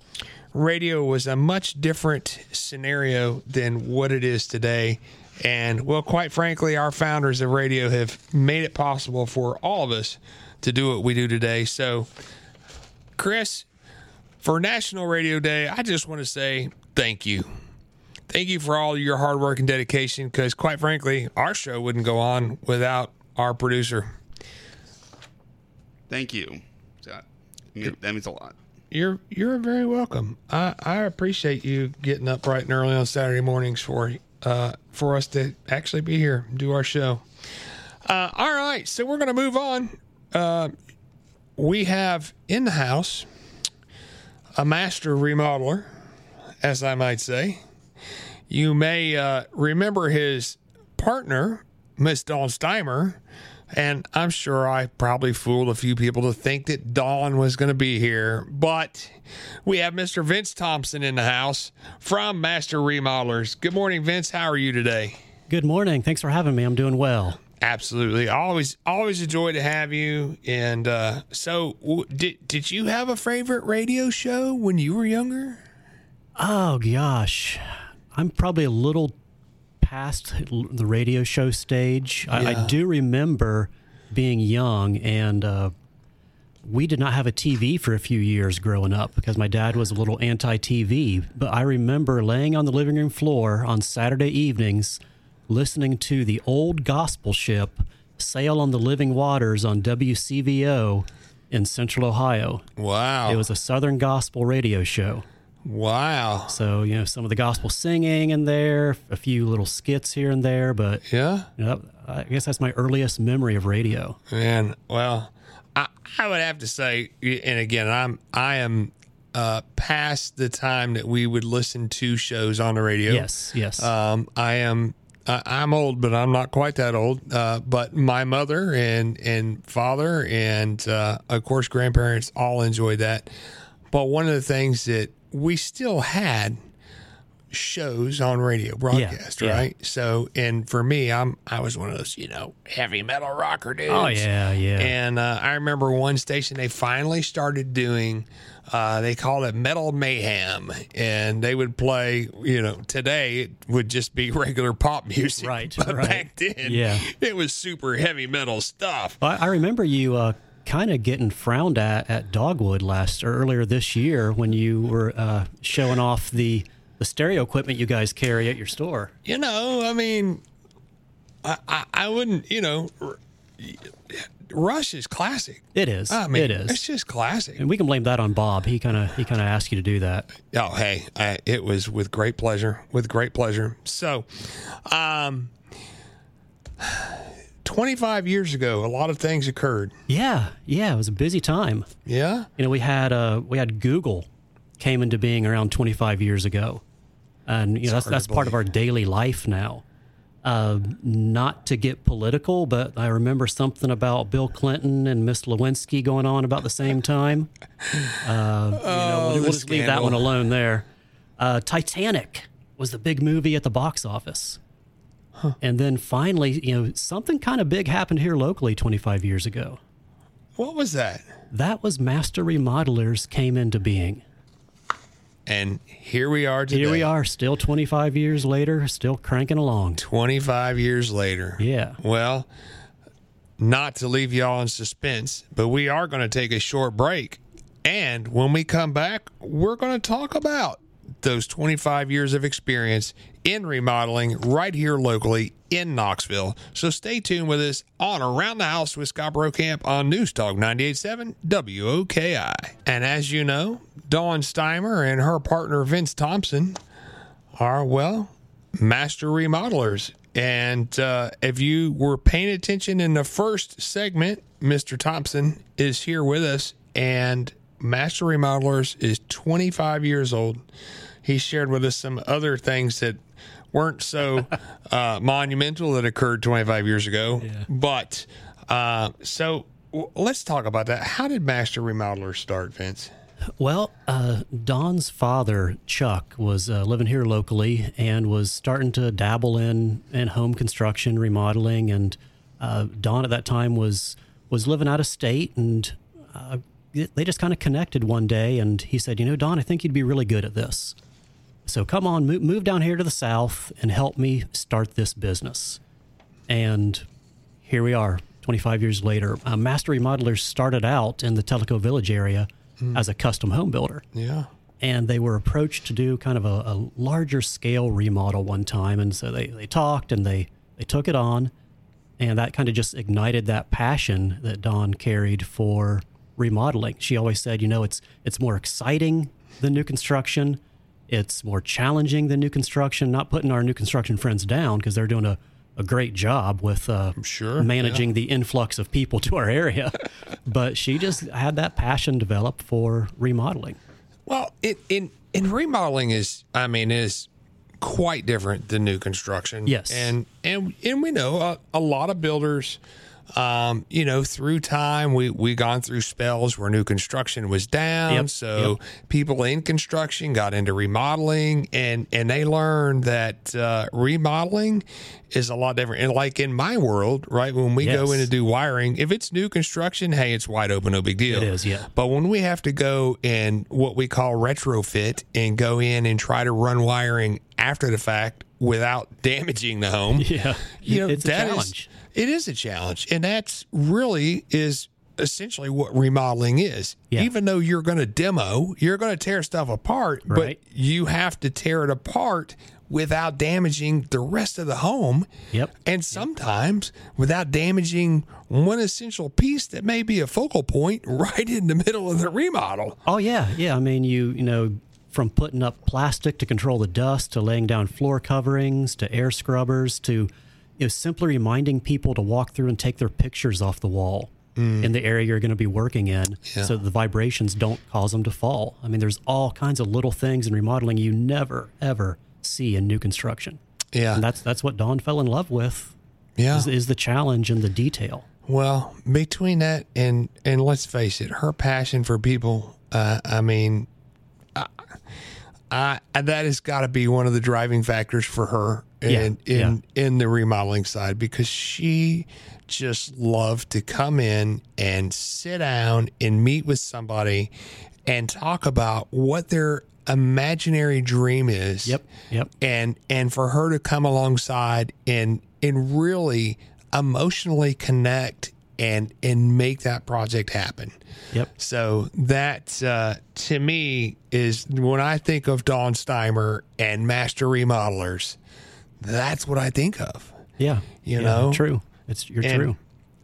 radio was a much different scenario than what it is today. And well, quite frankly, our founders of radio have made it possible for all of us to do what we do today. So, Chris, for National Radio Day, I just want to say thank you. Thank you for all your hard work and dedication because, quite frankly, our show wouldn't go on without our producer. Thank you. That, that means a lot. You're you're very welcome. I, I appreciate you getting up bright and early on Saturday mornings for uh, for us to actually be here and do our show. Uh, all right, so we're going to move on. Uh, we have in the house a master remodeler, as I might say. You may uh, remember his partner, Miss Dawn Steimer, and I'm sure I probably fooled a few people to think that Dawn was going to be here. But we have Mr. Vince Thompson in the house from Master Remodelers. Good morning, Vince. How are you today? Good morning. Thanks for having me. I'm doing well. Absolutely. Always, always a joy to have you. And uh, so, w- did did you have a favorite radio show when you were younger? Oh gosh, I'm probably a little past the radio show stage. I, I do remember being young, and uh, we did not have a TV for a few years growing up because my dad was a little anti-TV. But I remember laying on the living room floor on Saturday evenings, listening to the old gospel ship sail on the living waters on WCVO in Central Ohio. Wow. It was a Southern gospel radio show. wow. So, you know, some of the gospel singing in there, a few little skits here and there, but Yeah. you know, I guess that's my earliest memory of radio. Man, well, I, I would have to say, and again, I'm I am uh, past the time that we would listen to shows on the radio. Yes, yes. Um, I am. I- I'm old, but I'm not quite that old. Uh, but my mother and and father and uh, of course grandparents all enjoyed that. But one of the things that we still had shows on radio broadcast, yeah. right? So, and for me, I'm I was one of those you know heavy metal rocker dudes. oh, yeah, yeah. And uh, I remember one station they finally started doing. Uh, they called it Metal Mayhem, and they would play. You know, today it would just be regular pop music, Right, But right. back then, Yeah. it was super heavy metal stuff. I, I remember you uh, kind of getting frowned at at Dogwood last or earlier this year when you were uh, showing off the, the stereo equipment you guys carry at your store. You know, I mean, I I, I wouldn't. You know, R- Rush is classic. It is. I mean, it is. It's just classic. and we can blame that on Bob. He kind of he kind of asked you to do that. Oh, hey, I, it was with great pleasure. With great pleasure. So, um, 25 years ago, a lot of things occurred. Yeah, yeah. It was a busy time. Yeah. You know, we had uh, we had Google came into being around 25 years ago, and you know that's that's part of our daily life now. Uh, not to get political, but I remember something about Bill Clinton and Miss Lewinsky going on about the same time. Uh, you know, we'll, we'll just leave that one alone there. Uh, Titanic was the big movie at the box office. And then finally, you know, something kind of big happened here locally 25 years ago. What was that? That was Master Remodelers came into being. And here we are today. Here we are, still 25 years later, still cranking along. 25 years later. Yeah. Well, not to leave y'all in suspense, but we are going to take a short break. And when we come back, we're going to talk about those 25 years of experience in remodeling right here locally in Knoxville. So stay tuned with us on Around the House with Scott Brokamp on News Talk 98.7 WOKI. And as you know, Dawn Steimer and her partner Vince Thompson are, well, master remodelers. And uh, if you were paying attention in the first segment, Mr. Thompson is here with us. And Master Remodelers is 25 years old. He shared with us some other things that weren't so uh, monumental that occurred 25 years ago. But uh, so w- let's talk about that. How did Master Remodelers start, Vince? Well, uh, Dawn's father, Chuck, was uh, living here locally and was starting to dabble in, in home construction, remodeling. And uh, Dawn at that time was was living out of state, and uh, they just kind of connected one day. And he said, "You know, Dawn, I think you'd be really good at this. So come on, move, move down here to the south and help me start this business." And here we are, 25 years later. Uh, Master Remodelers started out in the Tellico Village area as a custom home builder. Yeah. And they were approached to do kind of a, a larger scale remodel one time. And so they, they talked and they, they took it on. And that kind of just ignited that passion that Dawn carried for remodeling. She always said, you know, it's, it's more exciting than new construction. It's more challenging than new construction. Not putting our new construction friends down because they're doing a, a great job with uh, sure, managing the influx of people to our area. but she just had that passion develop for remodeling. Well, it in in remodeling is I mean is quite different than new construction. Yes. and and and we know a, a lot of builders. Um, you know, through time, we we gone through spells where new construction was down. Yep, So people in construction got into remodeling, and and they learned that uh, remodeling is a lot different. And like in my world, right, when we go in to do wiring, if it's new construction, hey, it's wide open, no big deal. It is, yeah. But when we have to go and what we call retrofit and go in and try to run wiring after the fact without damaging the home, Yeah. you know, It's a that is- challenge. It is a challenge, and that's really is essentially what remodeling is. Yeah. Even though you're going to demo, you're going to tear stuff apart, Right. but you have to tear it apart without damaging the rest of the home. Yep. And sometimes without damaging one essential piece that may be a focal point right in the middle of the remodel. Oh yeah, yeah. I mean, you you know, from putting up plastic to control the dust, to laying down floor coverings, to air scrubbers, to you know, simply reminding people to walk through and take their pictures off the wall in the area you're going to be working in, Yeah. so the vibrations don't cause them to fall. I mean, there's all kinds of little things in remodeling you never ever see in new construction, Yeah. and that's that's what Dawn fell in love with. Yeah. Is, is the challenge and the detail. Well, between that and and let's face it, her passion for people. Uh, I mean, I, I that has got to be one of the driving factors for her in Yeah, in in the remodeling side because she just loved to come in and sit down and meet with somebody and talk about what their imaginary dream is Yep, yep. and and for her to come alongside and and really emotionally connect and and make that project happen. Yep. So that uh, to me is when I think of Dawn Steimer and Master Remodelers, that's what I think of. Yeah. You yeah, know? true. It's you're And true.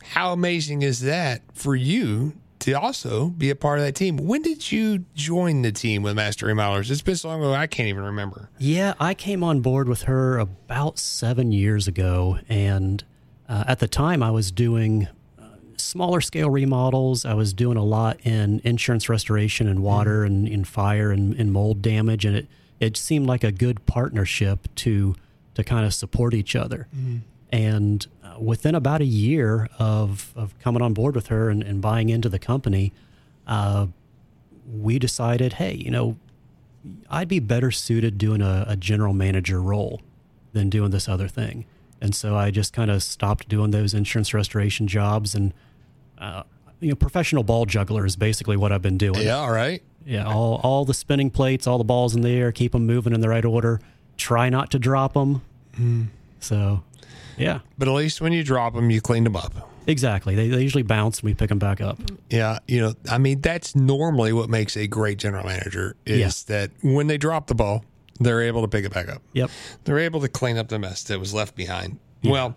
How amazing is that for you to also be a part of that team? When did you join the team with Master Remodelers? It's been so long ago I can't even remember. Yeah, I came on board with her about seven years ago, and uh, at the time I was doing uh, smaller scale remodels. I was doing a lot in insurance restoration and water and in fire and, and mold damage, and it it seemed like a good partnership to to kind of support each other. And uh, within about a year of of coming on board with her and, and buying into the company, uh, we decided, hey, you know, I'd be better suited doing a, a general manager role than doing this other thing. And so I just kind of stopped doing those insurance restoration jobs and, uh, you know, professional ball juggler is basically what I've been doing. Yeah, all right. Yeah. All, all the spinning plates, all the balls in the air, keep them moving in the right order. Try not to drop them. So, yeah, But at least when you drop them, you clean them up. exactly. They, they usually bounce and we pick them back up. Yeah, you know, I mean, that's normally what makes a great general manager is that when they drop the ball, they're able to pick it back up. Yep. They're able to clean up the mess that was left behind. Well,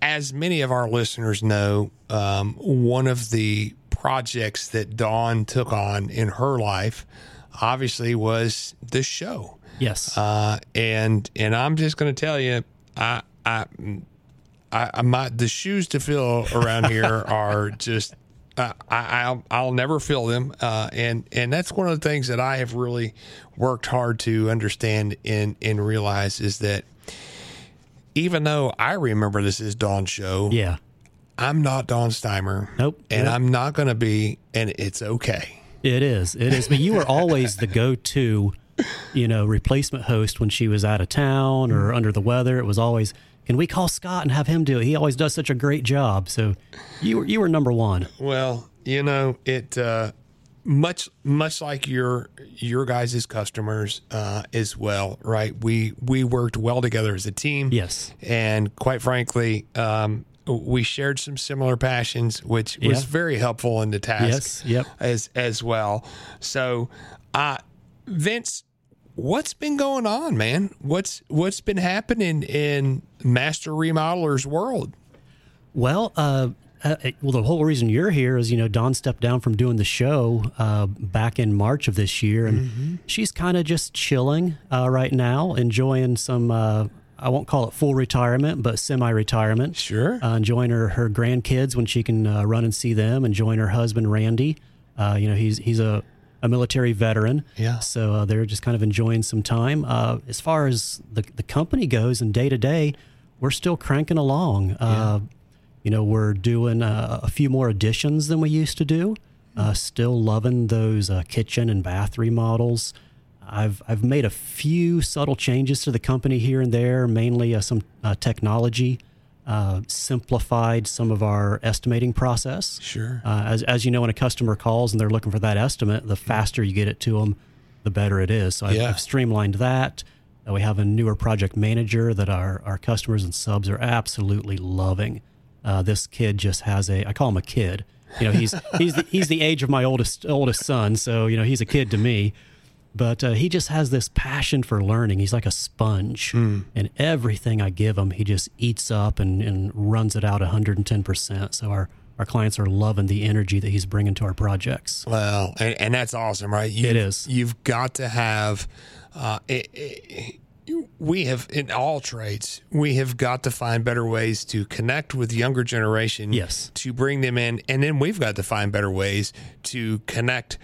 as many of our listeners know, um, one of the projects that Dawn took on in her life, obviously, was this show. Yes. Uh, and and I'm just going to tell you, I I I, my the shoes to fill around here are just uh, I, I'll, I'll never fill them, uh, and and that's one of the things that I have really worked hard to understand and and realize is that even though I remember this is Dawn's show, Yeah. I'm not Dawn Steimer. Nope. and Nope. I'm not going to be, and it's okay. It is. It is. But you were always the go-to, you know, replacement host when she was out of town or under the weather. It was always, can we call Scott and have him do it? He always does such a great job. So you were you were number one. Well, you know, it uh, much much like your your guys' customers uh, as well, right? We we worked well together as a team. Yes. and quite frankly, um, we shared some similar passions, which was very helpful in the task. Yes, yep. as as well. So, uh, Vince, what's been going on, man? What's what's been happening in Master Remodeler's world? Well, uh, uh, well, the whole reason you're here is, you know, Dawn stepped down from doing the show uh, back in March of this year, and she's kind of just chilling uh, right now, enjoying some. Uh, I won't call it full retirement, but semi-retirement. Sure. Uh, enjoying her her grandkids when she can uh, run and see them. And enjoying her husband Randy. Uh, you know, he's he's a a military veteran. Yeah. So uh, they're just kind of enjoying some time. Uh, as far as the the company goes, and day to day, we're still cranking along. Uh, you know, we're doing uh, a few more additions than we used to do. Uh, still loving those uh, kitchen and bath remodels. I've I've made a few subtle changes to the company here and there, mainly uh, some uh, technology. Uh, simplified some of our estimating process. Sure. Uh, as as you know, when a customer calls and they're looking for that estimate, the faster you get it to them, the better it is. So I've, Yeah. I've streamlined that. Uh, we have a newer project manager that our, our customers and subs are absolutely loving. Uh, this kid just has a I call him a kid. You know, he's he's the, he's the age of my oldest oldest son, so you know he's a kid to me. But uh, he just has this passion for learning. He's like a sponge, and everything I give him, he just eats up and, and runs it out 110 percent. So our our clients are loving the energy that he's bringing to our projects. Well, and, and that's awesome, right? You, It is. You've got to have. Uh, it, it, we have in all trades. We have got to find better ways to connect with the younger generation. Yes. To bring them in, and then we've got to find better ways to connect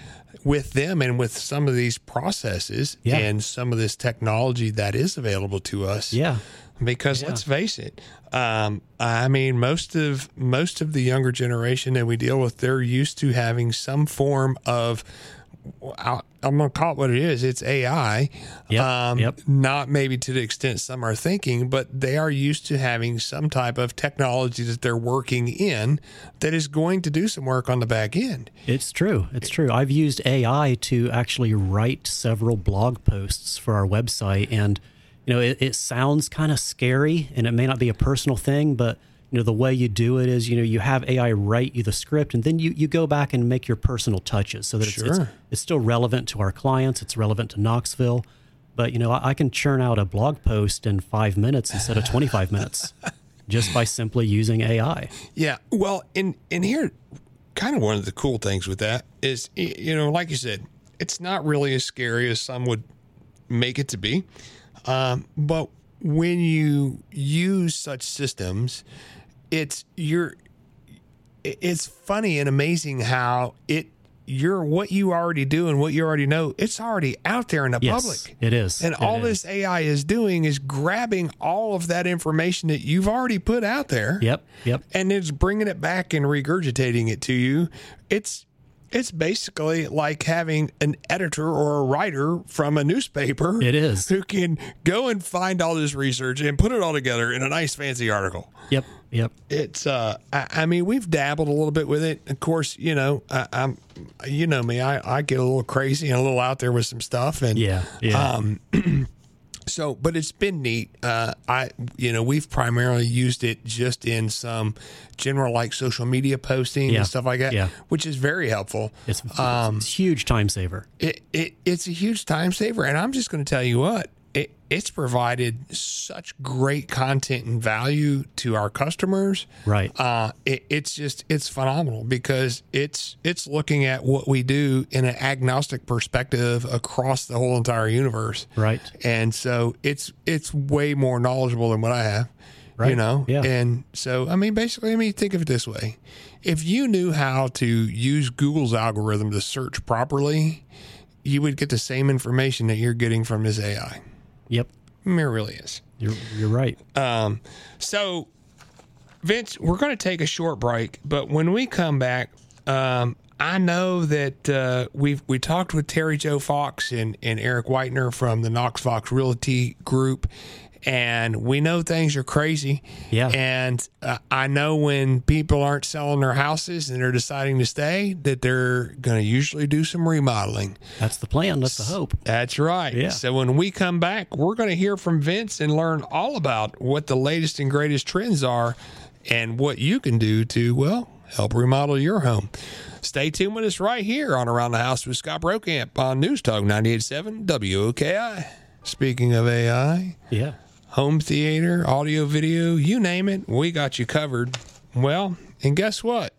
with them and with some of these processes Yeah. and some of this technology that is available to us. Yeah, because let's face it um, i mean most of most of the younger generation that we deal with they're used to having some form of I'm going to call it what it is it's ai Yep, um, yep. not maybe to the extent some are thinking but they are used to having some type of technology that they're working in that is going to do some work on the back end It's true. It's true. I've used AI to actually write several blog posts for our website, and you know, it, it sounds kind of scary, and it may not be a personal thing, but you know, the way you do it is, you know, you have AI write you the script, and then you you go back and make your personal touches, so that it's, it's it's still relevant to our clients. It's relevant to Knoxville. But you know, I, I can churn out a blog post in five minutes instead of twenty five minutes, just by simply using AI. Yeah. Well, in in here, kind of one of the cool things with that is, you know, like you said, it's not really as scary as some would make it to be. Um, but when you use such systems, it's you're. It's funny and amazing how it you're what you already do and what you already know. It's already out there in the Yes, public. it is. And It all is. this AI is doing is grabbing all of that information that you've already put out there Yep. Yep. and it's bringing it back and regurgitating it to you. It's it's basically like having an editor or a writer from a newspaper. It is. who can go and find all this research and put it all together in a nice fancy article. Yep. Yep. It's uh, I, I mean, we've dabbled a little bit with it. Of course, you know, I, I'm, you know me, I, I get a little crazy and a little out there with some stuff, and Yeah. Yeah. um, so, but it's been neat. Uh, I, you know, we've primarily used it just in some general like social media posting Yeah. and stuff like that, Yeah. which is very helpful. It's, um, it's a huge time saver. It, it it's a huge time saver, and I'm just going to tell you what. It, it's provided such great content and value to our customers. Right. Uh, it, it's just it's phenomenal because it's it's looking at what we do in an agnostic perspective across the whole entire universe Right. and so it's it's way more knowledgeable than what I have. Right. You know? Yeah. And so, I mean, basically, I mean, think of it this way if you knew how to use Google's algorithm to search properly, you would get the same information that you're getting from this AI. Yep. I mean, it really is. You're, you're right. Um, so, Vince, we're going to take a short break, but when we come back, um, I know that uh, we've we talked with Terry Joe Fox and, and Eric Whitener from the Knox Fox Realty Group, and we know things are crazy. Yeah. And uh, I know when people aren't selling their houses and they're deciding to stay, that they're going to usually do some remodeling. That's the plan. That's the hope. That's right. Yeah. So when we come back, we're going to hear from Vince and learn all about what the latest and greatest trends are and what you can do to, well, help remodel your home. Stay tuned with us right here on Around the House with Scott Brokamp on News Talk 98.7 WOKI. Speaking of AI, Yeah. Home theater, audio, video, you name it, we got you covered. Well, and guess what?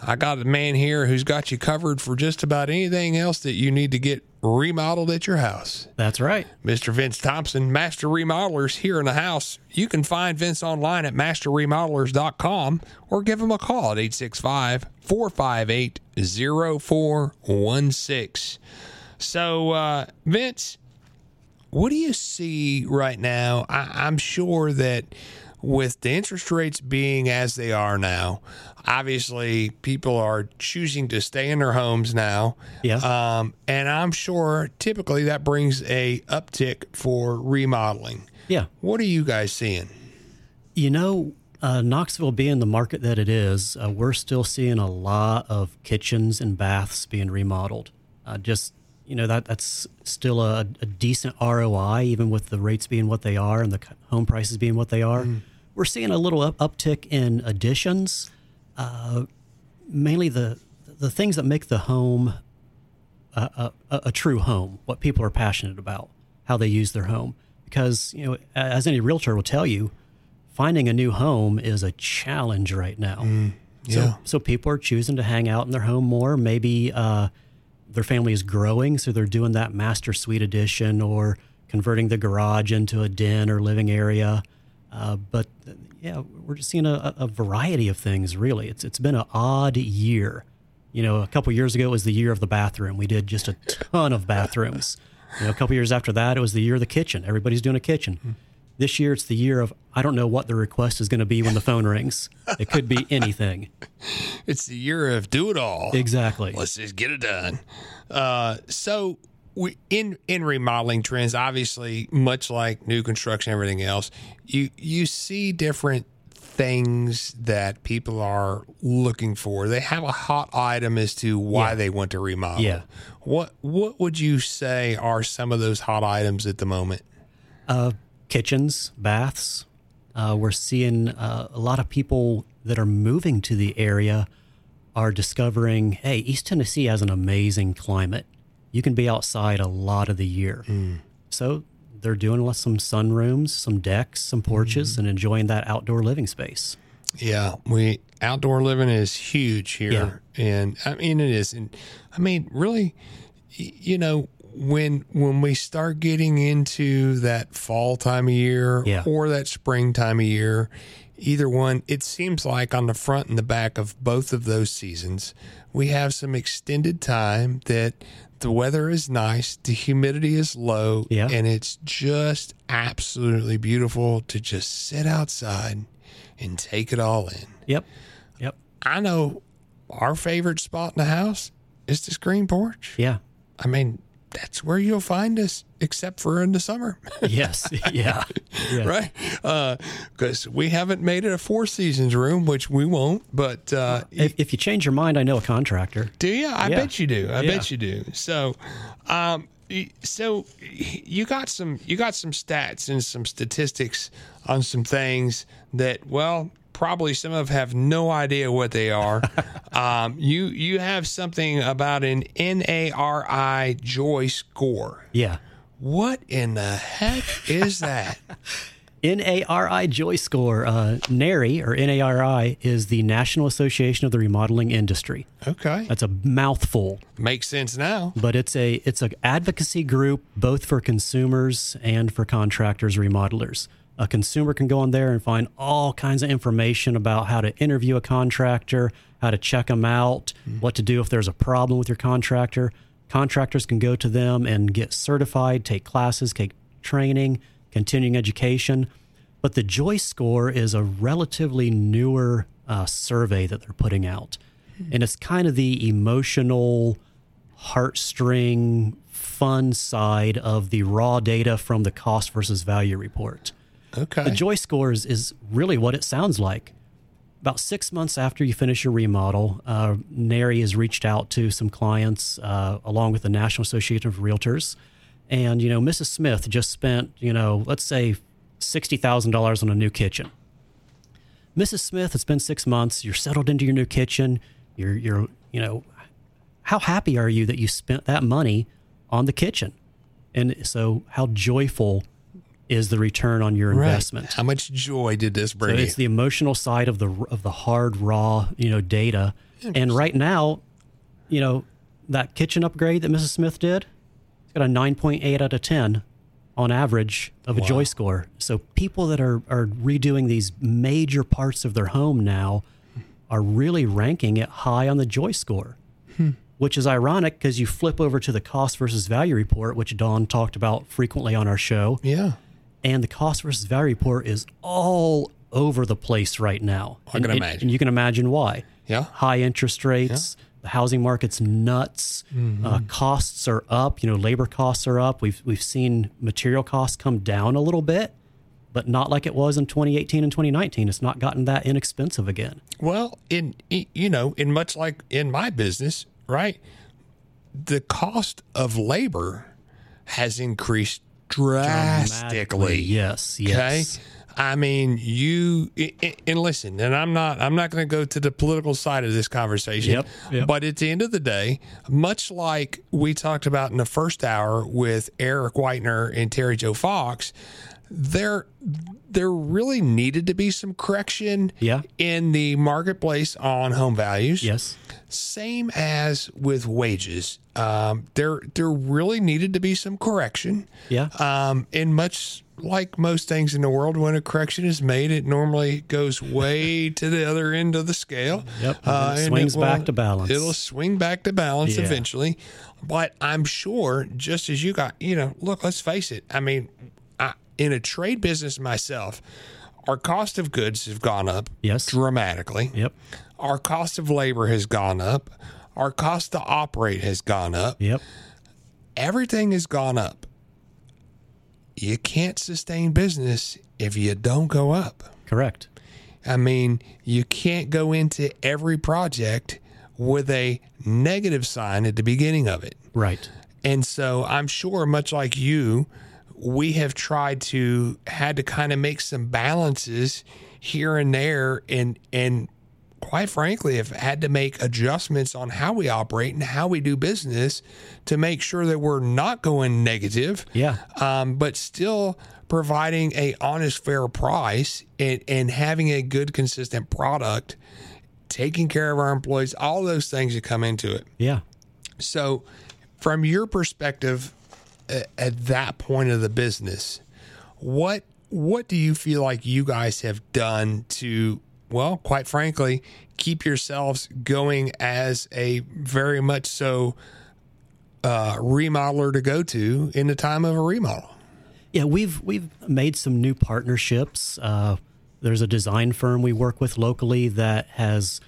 I got a man here who's got you covered for just about anything else that you need to get remodeled at your house. That's right. Mr. Vince Thompson, Master Remodelers here in the house. You can find Vince online at masterremodelers.com or give him a call at 865 458 0416. So, uh, Vince, what do you see right now? I, I'm sure that with the interest rates being as they are now, obviously people are choosing to stay in their homes now. Yeah. Um, and I'm sure typically that brings a uptick for remodeling. Yeah. What are you guys seeing? You know, uh, Knoxville being the market that it is, uh, we're still seeing a lot of kitchens and baths being remodeled. Uh, just you know that that's still a, a decent ROI, even with the rates being what they are and the home prices being what they are. We're seeing a little up- uptick in additions, uh, mainly the the things that make the home a, a, a true home, what people are passionate about, how they use their home. Because you know, as any realtor will tell you, finding a new home is a challenge right now. yeah. So, so people are choosing to hang out in their home more. Maybe uh, their family is growing, so they're doing that master suite addition or converting the garage into a den or living area. Uh, but yeah, we're just seeing a, a variety of things. Really, it's it's been an odd year. You know, a couple years ago it was the year of the bathroom. We did just a ton of bathrooms. You know, a couple years after that it was the year of the kitchen. Everybody's doing a kitchen. This year it's the year of I don't know what the request is going to be when the phone rings. It could be anything. It's the year of do it all. Exactly. Let's just get it done. Uh, so we in in remodeling trends, obviously, much like new construction, everything else, you you see different things that people are looking for. They have a hot item as to why Yeah. they want to remodel. Yeah. What what would you say are some of those hot items at the moment? uh, kitchens, baths. Uh, we're seeing uh, a lot of people that are moving to the area are discovering, hey, East Tennessee has an amazing climate. You can be outside a lot of the year. Mm. So they're doing some sunrooms, some decks, some porches, mm-hmm. and enjoying that outdoor living space. Yeah, we outdoor living is huge here, and I mean it is, and I mean really, you know, when when we start getting into that fall time of year Yeah. or that spring time of year, either one, it seems like on the front and the back of both of those seasons, we have some extended time that the weather is nice, the humidity is low, Yeah. and it's just absolutely beautiful to just sit outside and take it all in. Yep. Yep. I know our favorite spot in the house is the screen porch. Yeah. I mean, that's where you'll find us, except for in the summer, Yes. yeah. yeah. right? Because we haven't made it a Four Seasons room, which we won't. But uh, If, if you change your mind, I know a contractor. do you? I Yeah. bet you do. I Yeah. bet you do. So, um, so you got some you got some stats and some statistics on some things that well probably some of have no idea what they are. um, you you have something about an NARI joy score. Yeah. What in the heck is that? NARI Joy Score. Uh, NARI or NARI is the National Association of the Remodeling Industry. Okay. That's a mouthful, Makes sense now. but it's a it's an advocacy group both for consumers and for contractors, remodelers. A consumer can go on there and find all kinds of information about how to interview a contractor, how to check them out, what to do if there's a problem with your contractor. Contractors can go to them and get certified, take classes, take training, continuing education. But the Joy Score is a relatively newer uh, survey that they're putting out. And it's kind of the emotional, heartstring, fun side of the raw data from the cost versus value report. Okay. The Joy Scores is really what it sounds like. About six months after you finish your remodel, uh, NARI has reached out to some clients uh, along with the National Association of Realtors. And, you know, Mrs. Smith just spent, you know, let's say $60,000 on a new kitchen. Mrs. Smith, it's been six months. You're settled into your new kitchen. You're, you're, you know, how happy are you that you spent that money on the kitchen? And so, how joyful is the return on your Right. investment? How much joy did this bring you? it's the emotional side of the of the hard raw, you know, data. And right now, you know, that kitchen upgrade that Mrs. Smith did, it's got a 9.8 out of 10 on average of a joy score. So people that are are redoing these major parts of their home now are really ranking it high on the joy score. Hmm. Which is ironic because you flip over to the cost versus value report, which Dawn talked about frequently on our show yeah. And the cost versus value report is all over the place right now. I And- can and- imagine. And you can imagine why. Yeah. High interest rates, the housing market's nuts. Mm-hmm. Uh, costs are up. You know, labor costs are up. We've we've seen material costs come down a little bit, but not like it was in 2018 and 2019. It's not gotten that inexpensive again. Well, in you know, in much like in my business, right? The cost of labor has increased drastically. Yes. Okay. I mean, you and listen, and I'm not I'm not going to go to the political side of this conversation. Yep, yep. But at the end of the day, much like we talked about in the first hour with Eric Whitener and Terry Joe Fox, there there really needed to be some correction Yeah. in the marketplace on home values. Yes. Same as with wages. Um, there there really needed to be some correction. Yeah. Um, and much like most things in the world, when a correction is made, it normally goes way to the other end of the scale. Yep, Uh, swings will- back to balance. It'll swing back to balance Yeah. eventually. But I'm sure, just as you got, you know, look, let's face it. I mean, I, in a trade business myself, our cost of goods have gone up Yes. dramatically. Yep. Our cost of labor has gone up. Our cost to operate has gone up Yep. everything has gone up. You can't sustain business if you don't go up. Correct. I mean, you can't go into every project with a negative sign at the beginning of it. Right. And so I'm sure, much like you, we have tried to had to kind of make some balances here and there, and and quite frankly, have had to make adjustments on how we operate and how we do business to make sure that we're not going negative, Yeah. um, but still providing a honest, fair price and and having a good, consistent product, taking care of our employees, all those things that come into it. Yeah. So, from your perspective, a- at that point of the business, what what do you feel like you guys have done to, well, quite frankly, keep yourselves going as a very much so uh, remodeler to go to in the time of a remodel? Yeah, we've we've made some new partnerships. Uh, there's a design firm we work with locally that has,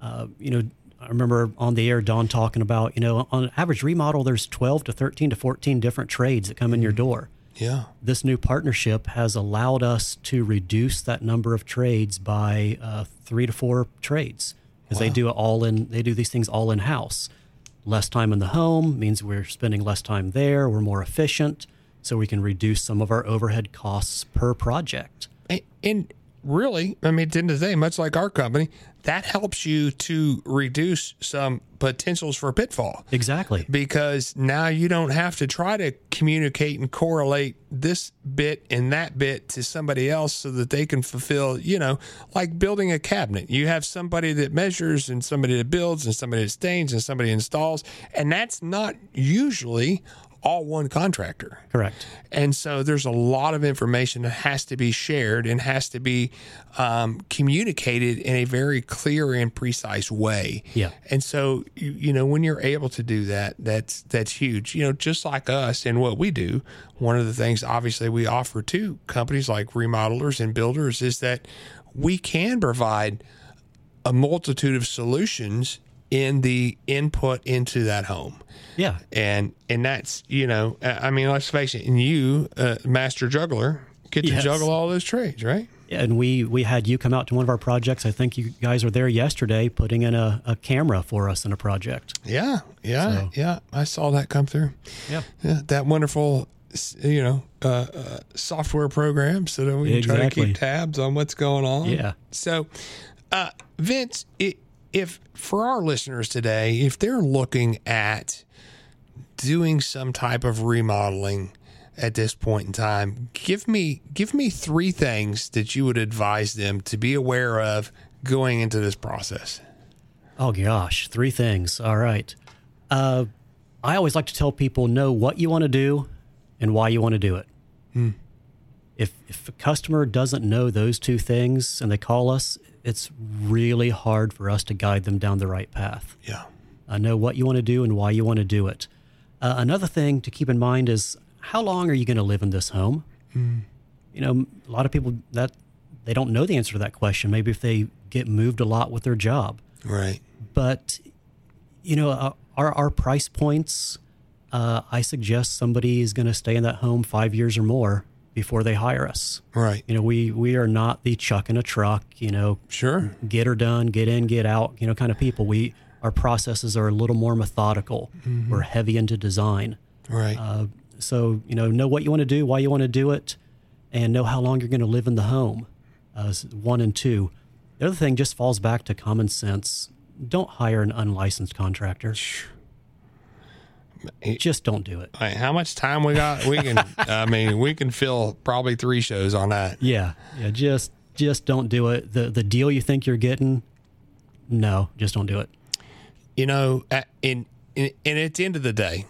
uh, you know, I remember on the air Dawn talking about, you know, on average remodel, there's 12 to 13 to 14 different trades that come in your door. Yeah. This new partnership has allowed us to reduce that number of trades by uh, three to four trades because they do it all in. They do these things all in house. Less time in the home means we're spending less time there. We're more efficient, so we can reduce some of our overhead costs per project. And, and really, I mean, at the end of the day, much like our company, that helps you to reduce some potentials for pitfall Exactly. because now you don't have to try to communicate and correlate this bit and that bit to somebody else so that they can fulfill, you know, like building a cabinet. You have somebody that measures and somebody that builds and somebody that stains and somebody installs, and that's not usually all one contractor. Correct. And so there's a lot of information that has to be shared and has to be um, communicated in a very clear and precise way. Yeah. And so you, you know when you're able to do that, that's that's huge. You know, just like us and what we do, one of the things obviously we offer to companies like remodelers and builders is that we can provide a multitude of solutions in the input into that home Yeah. and and that's you know I mean let's face it and you uh, master juggler get to Yes. juggle all those trades right Yeah, and we we had you come out to one of our projects. I think you guys were there yesterday, putting in a, a camera for us in a project. yeah yeah So- yeah I saw that come through Yeah. yeah, that wonderful you know uh, uh, software program so that we can try to Exactly. keep tabs on what's going on Yeah. so uh, Vince i if for our listeners today if they're looking at doing some type of remodeling at this point in time give me give me three things that you would advise them to be aware of going into this process Oh gosh, three things. All right. Uh, I always like to tell people know what you want to do and why you want to do it. If if a customer doesn't know those two things and they call us, it's really hard for us to guide them down the right path. yeah uh, know what you want to do and why you want to do it. Uh, another thing to keep in mind is how long are you going to live in this home? You know, a lot of people that they don't know the answer to that question. Maybe if they get moved a lot with their job, right but you know, uh, our our price points. Uh, I suggest somebody is going to stay in that home five years or more before they hire us. right You know, we we are not the chuck in a truck. You know, sure get her done, get in, get out, you know, kind of people. We our processes are a little more methodical. We're heavy into design. right Uh, so, you know, know what you want to do, why you want to do it, and know how long you're going to live in the home. Uh, one and two. The other thing just falls back to common sense. Don't hire an unlicensed contractor. Just don't do it. Right, how much time we got we can i mean we can fill probably three shows on that Yeah, yeah. Just just don't do it. The the deal you think you're getting, no, just don't do it. you know, in, in and at the end of the day,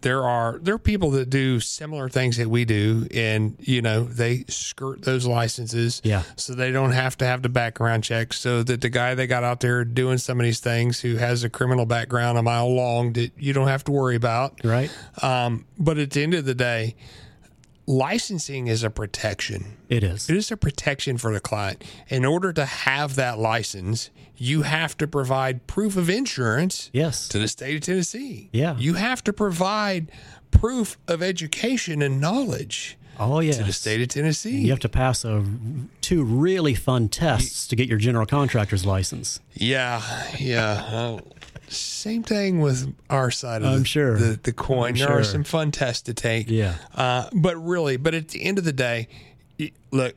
there are there are people that do similar things that we do, and you know they skirt those licenses, Yeah. so they don't have to have the background check, so that the guy they got out there doing some of these things who has a criminal background a mile long that you don't have to worry about, Right? um, but at the end of the day, licensing is a protection. It is. It is a protection for the client. In order to have that license, you have to provide proof of insurance Yes. to the state of Tennessee. Yeah. You have to provide proof of education and knowledge Oh yeah. to the state of Tennessee. You have to pass a, two really fun tests to get your general contractor's license. Yeah, yeah. Same thing with our side of I'm the, sure. the, the coin. I'm there are sure. some fun tests to take. Yeah. Uh, but really, but at the end of the day, look,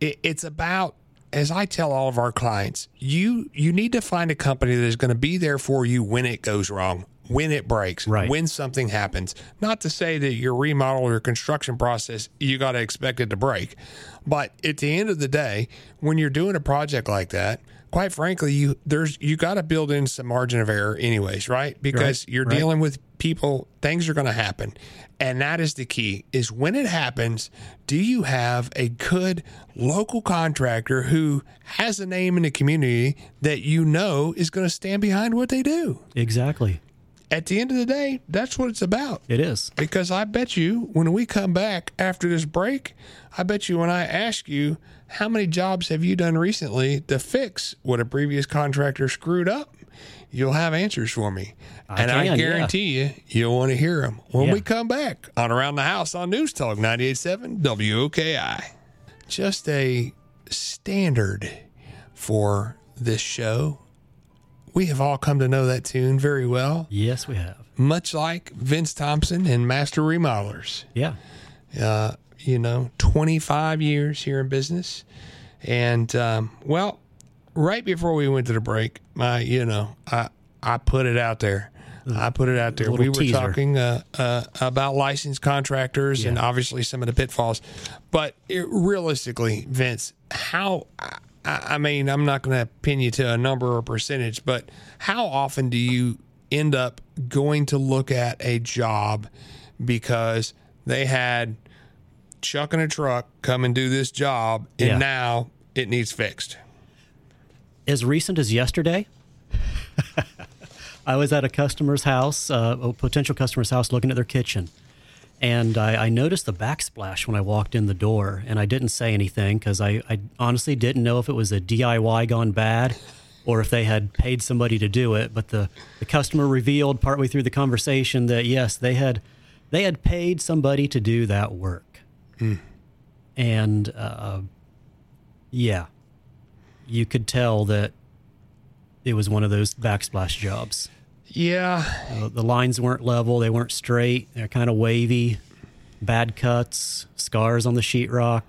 it, it's about as I tell all of our clients, you you need to find a company that is going to be there for you when it goes wrong, when it breaks, Right. when something happens. Not to say that your remodel or construction process you got to expect it to break, but at the end of the day, when you're doing a project like that, quite frankly, you there's you got to build in some margin of error, anyways, right? Because Right, you're right. dealing with people, things are going to happen. And that is the key is when it happens, do you have a good local contractor who has a name in the community that you know is going to stand behind what they do? Exactly. At the end of the day, that's what it's about. It is. Because I bet you when we come back after this break, I bet you when I ask you how many jobs have you done recently to fix what a previous contractor screwed up, you'll have answers for me. I and I can, yeah. guarantee you, you'll want to hear them when Yeah. we come back on Around the House on News Talk 98.7 WOKI. Just a standard for this show. We have all come to know that tune very well Yes, we have. much like Vince Thompson and Master Remodelers. Yeah. Uh, you know, 25 years here in business. And, um, well, right before we went to the break, my, you know, I, I put it out there. I put it out there. We were teaser. talking uh, uh, about licensed contractors and obviously some of the pitfalls. But it, realistically, Vince, how, I, I mean, I'm not going to pin you to a number or percentage, but how often do you end up going to look at a job because they had Chuck in a truck come and do this job and Yeah. now it needs fixed? as recent as yesterday, I was at a customer's house, uh, a potential customer's house, looking at their kitchen. And I, I noticed the backsplash when I walked in the door, and I didn't say anything because I, I honestly didn't know if it was a DIY gone bad or if they had paid somebody to do it. But the, the customer revealed partway through the conversation that yes, they had they had paid somebody to do that work. And uh, yeah, you could tell that it was one of those backsplash jobs. Yeah. Uh, the lines weren't level, they weren't straight, they're kind of wavy, bad cuts, scars on the sheetrock.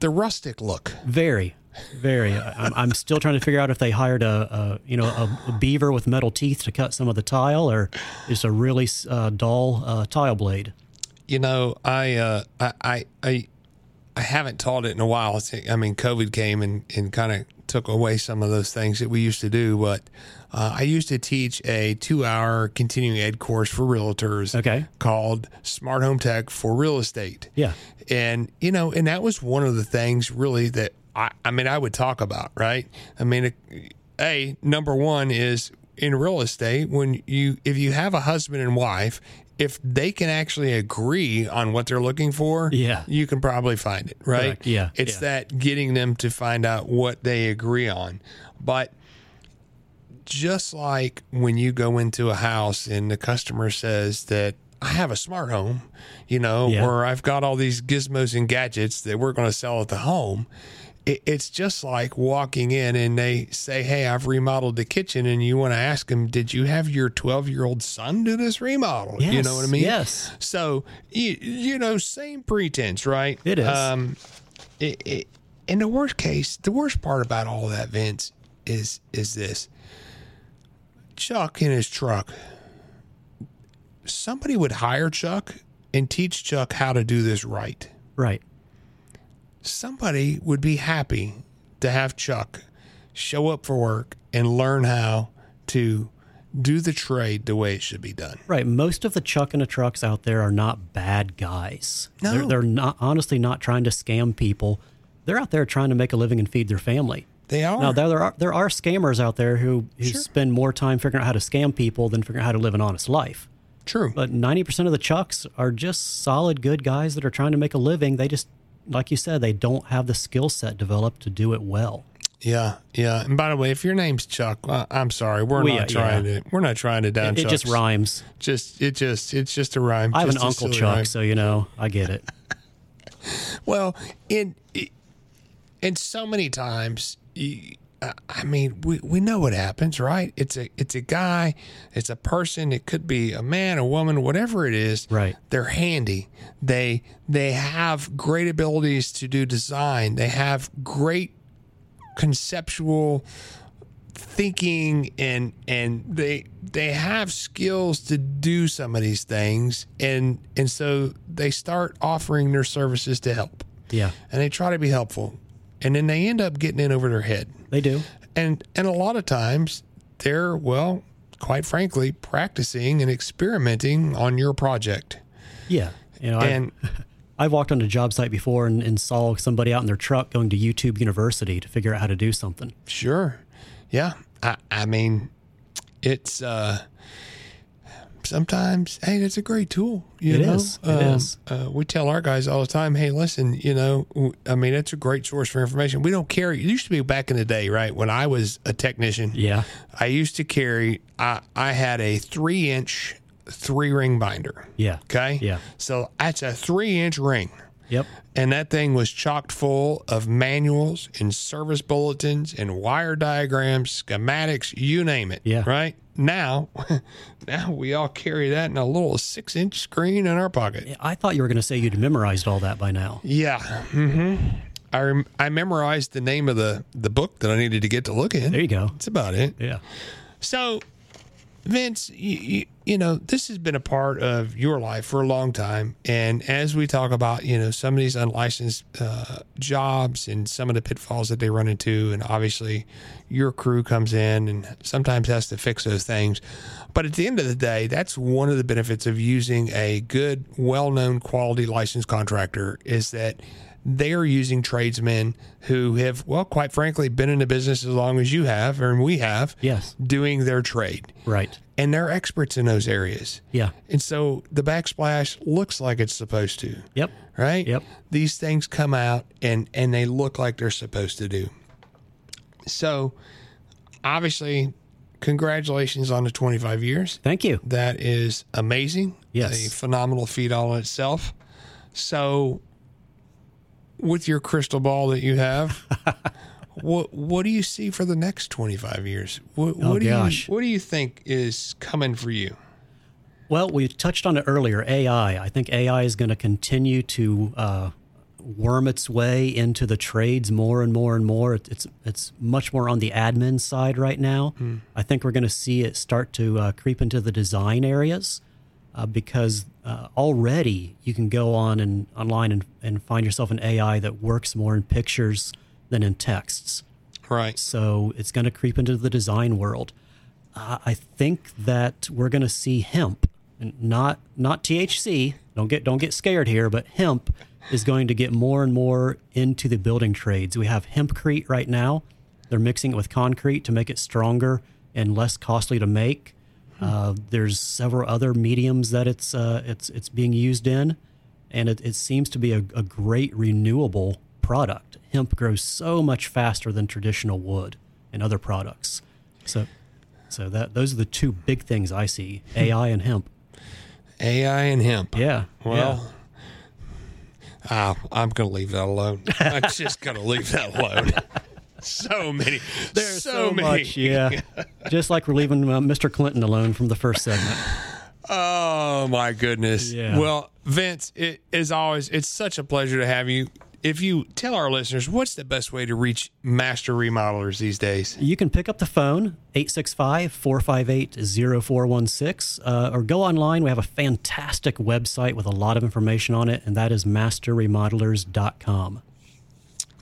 The rustic look. Very, very. I'm, I'm still trying to figure out if they hired a, a you know a, a beaver with metal teeth to cut some of the tile, or just a really uh, dull uh, tile blade. You know, I, uh, I, I, I, I haven't taught it in a while. I mean, COVID came and, and kind of took away some of those things that we used to do. But uh, I used to teach a two-hour continuing ed course for realtors. Okay. Called Smart Home Tech for Real Estate. Yeah. And you know, and that was one of the things really that I, I mean, I would talk about, right? I mean, a number one is in real estate when you if you have a husband and wife, if they can actually agree on what they're looking for, Yeah. you can probably find it, right? Correct. Yeah, it's yeah. that getting them to find out what they agree on, but just like when you go into a house and the customer says that I have a smart home, you know, Yeah. or I've got all these gizmos and gadgets that we're going to sell at the home. It, it's just like walking in and they say, Hey, I've remodeled the kitchen. And you want to ask them, Did you have your 12 year old son do this remodel? Yes, you know what I mean? yes. So, you, you know, same pretense, right? It is. Um, it, it, in the worst case, the worst part about all that, Vince, is is this. Chuck in his truck. Somebody would hire Chuck and teach Chuck how to do this right. Right. Somebody would be happy to have Chuck show up for work and learn how to do the trade the way it should be done. Right. Most of the Chuck in the trucks out there are not bad guys. No. They're, they're not honestly not trying to scam people. They're out there trying to make a living and feed their family. They are. Now there, are there are scammers out there who, who Sure. spend more time figuring out how to scam people than figuring out how to live an honest life. True. But ninety percent of the Chucks are just solid, good guys that are trying to make a living. They just, like you said, they don't have the skill set developed to do it well. Yeah, yeah. And by the way, if your name's Chuck, uh, I'm sorry, we're We- not yeah. trying to. We're not trying to down. It, it just rhymes. Just it just it's just a rhyme. I have an uncle Chuck, rhyme. so you know I get it. Well, in and so many times, you, uh, I mean, we, we know what happens, right? It's a it's a guy, it's a person. It could be a man, a woman, whatever it is. Right. They're handy. They they have great abilities to do design. They have great conceptual thinking and and they they have skills to do some of these things and and so they start offering their services to help Yeah, and they try to be helpful and then they end up getting in over their head they do. and and a lot of times they're well quite frankly practicing and experimenting on your project Yeah, you know, and I've walked on a job site before and, and saw somebody out in their truck going to YouTube University to figure out how to do something. Sure. Yeah. I, I mean, it's uh sometimes hey, that's a great tool. You It know, is. It is. Uh, we tell our guys all the time, hey, listen, you know, I mean, it's a great source for information. We don't carry. It used to be back in the day, right? When I was a technician, Yeah, I used to carry. I I had a three inch three ring binder. yeah, Okay. Yeah. So that's a three inch ring. yep, And that thing was chocked full of manuals and service bulletins and wire diagrams, schematics, you name it. Yeah. Right? Now, now we all carry that in a little six inch screen in our pocket. I thought you were going to say you'd memorized all that by now. Yeah. Mm-hmm. I, rem- I memorized the name of the, the book that I needed to get to look in. There you go. That's about it. Yeah. So, Vince, you, you, you know, this has been a part of your life for a long time. And as we talk about, you know, some of these unlicensed uh, jobs and some of the pitfalls that they run into, and obviously your crew comes in and sometimes has to fix those things. But at the end of the day, that's one of the benefits of using a good, well known quality licensed contractor is that they are using tradesmen who have, well, quite frankly, been in the business as long as you have, or we have, Yes. doing their trade. Right. And they're experts in those areas. Yeah. And so the backsplash looks like it's supposed to, Yep. right? Yep. These things come out and and they look like they're supposed to do. So obviously, congratulations on the 25 years. Thank you. That is amazing. Yes. A phenomenal feat all in itself. So, with your crystal ball that you have, what what do you see for the next 25 years? What, Oh, what do gosh. you what do you think is coming for you? Well, we touched on it earlier. AI. I think AI is going to continue to uh, worm its way into the trades more and more and more. It- It's it's much more on the admin side right now. I think we're going to see it start to uh, creep into the design areas uh, because uh, already you can go on and online and, and find yourself an AI that works more in pictures than in texts. Right. So it's going to creep into the design world. Uh, I think that we're going to see hemp, and not not THC. Don't get don't get scared here, but hemp is going to get more and more into the building trades. We have hempcrete right now. They're mixing it with concrete to make it stronger and less costly to make. Uh, there's several other mediums that it's uh, it's it's being used in, and it, it seems to be a, a great renewable product. Hemp grows so much faster than traditional wood and other products. So, so that those are the two big things I see: AI and hemp. AI and hemp. Yeah. Well, ah, I'm going to leave that alone. I'm just going to leave that alone. so many. There's so, so, many. much. Yeah. Just like we're leaving uh, Mr. Clinton alone from the first segment. Oh my goodness. Yeah. Well, Vince, it is always it's such a pleasure to have you. If you tell our listeners what's the best way to reach master remodelers these days? You can pick up the phone, 865 458 0416, uh, or go online. We have a fantastic website with a lot of information on it, and that is masterremodelers.com.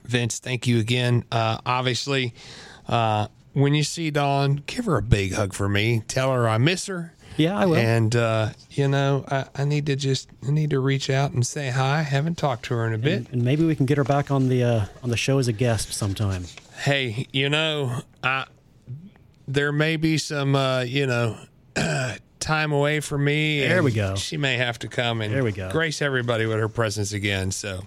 Vince, thank you again. Uh, obviously, uh, when you see Dawn, give her a big hug for me. Tell her I miss her. Yeah, I will. And uh, you know, I, I need to just I need to reach out and say hi. I haven't talked to her in a bit. and maybe we can get her back on the uh, on the show as a guest sometime. hey, you know, I there may be some, uh, you know, time away from me. There we go. She may have to come and There we go. grace everybody with her presence again. So,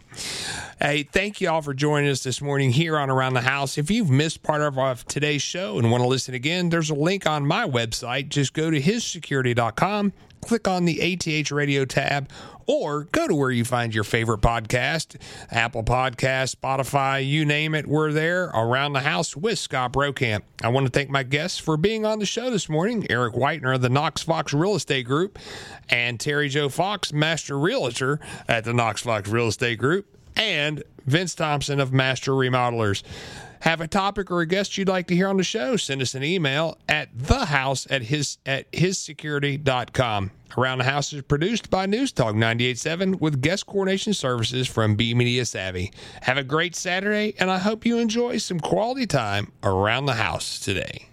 hey, thank you all for joining us this morning here on Around the House. If you've missed part of our, today's show and want to listen again, there's a link on my website. Just go to hissecurity.com, click on the ATH radio tab, or go to where you find your favorite podcast Apple Podcast, Spotify, you name it. We're there around the house with Scott Brokamp. I want to thank my guests for being on the show this morning Eric Whitener of the Knox Fox Real Estate Group and Terry Joe Fox, Master Realtor at the Knox Fox Real Estate Group, and Vince Thompson of Master Remodelers. Have a topic or a guest you'd like to hear on the show? Send us an email at thehouse at his at hissecurity.com. Around the House is produced by News Talk 98.7 with guest coordination services from B Media Savvy. Have a great Saturday, and I hope you enjoy some quality time around the house today.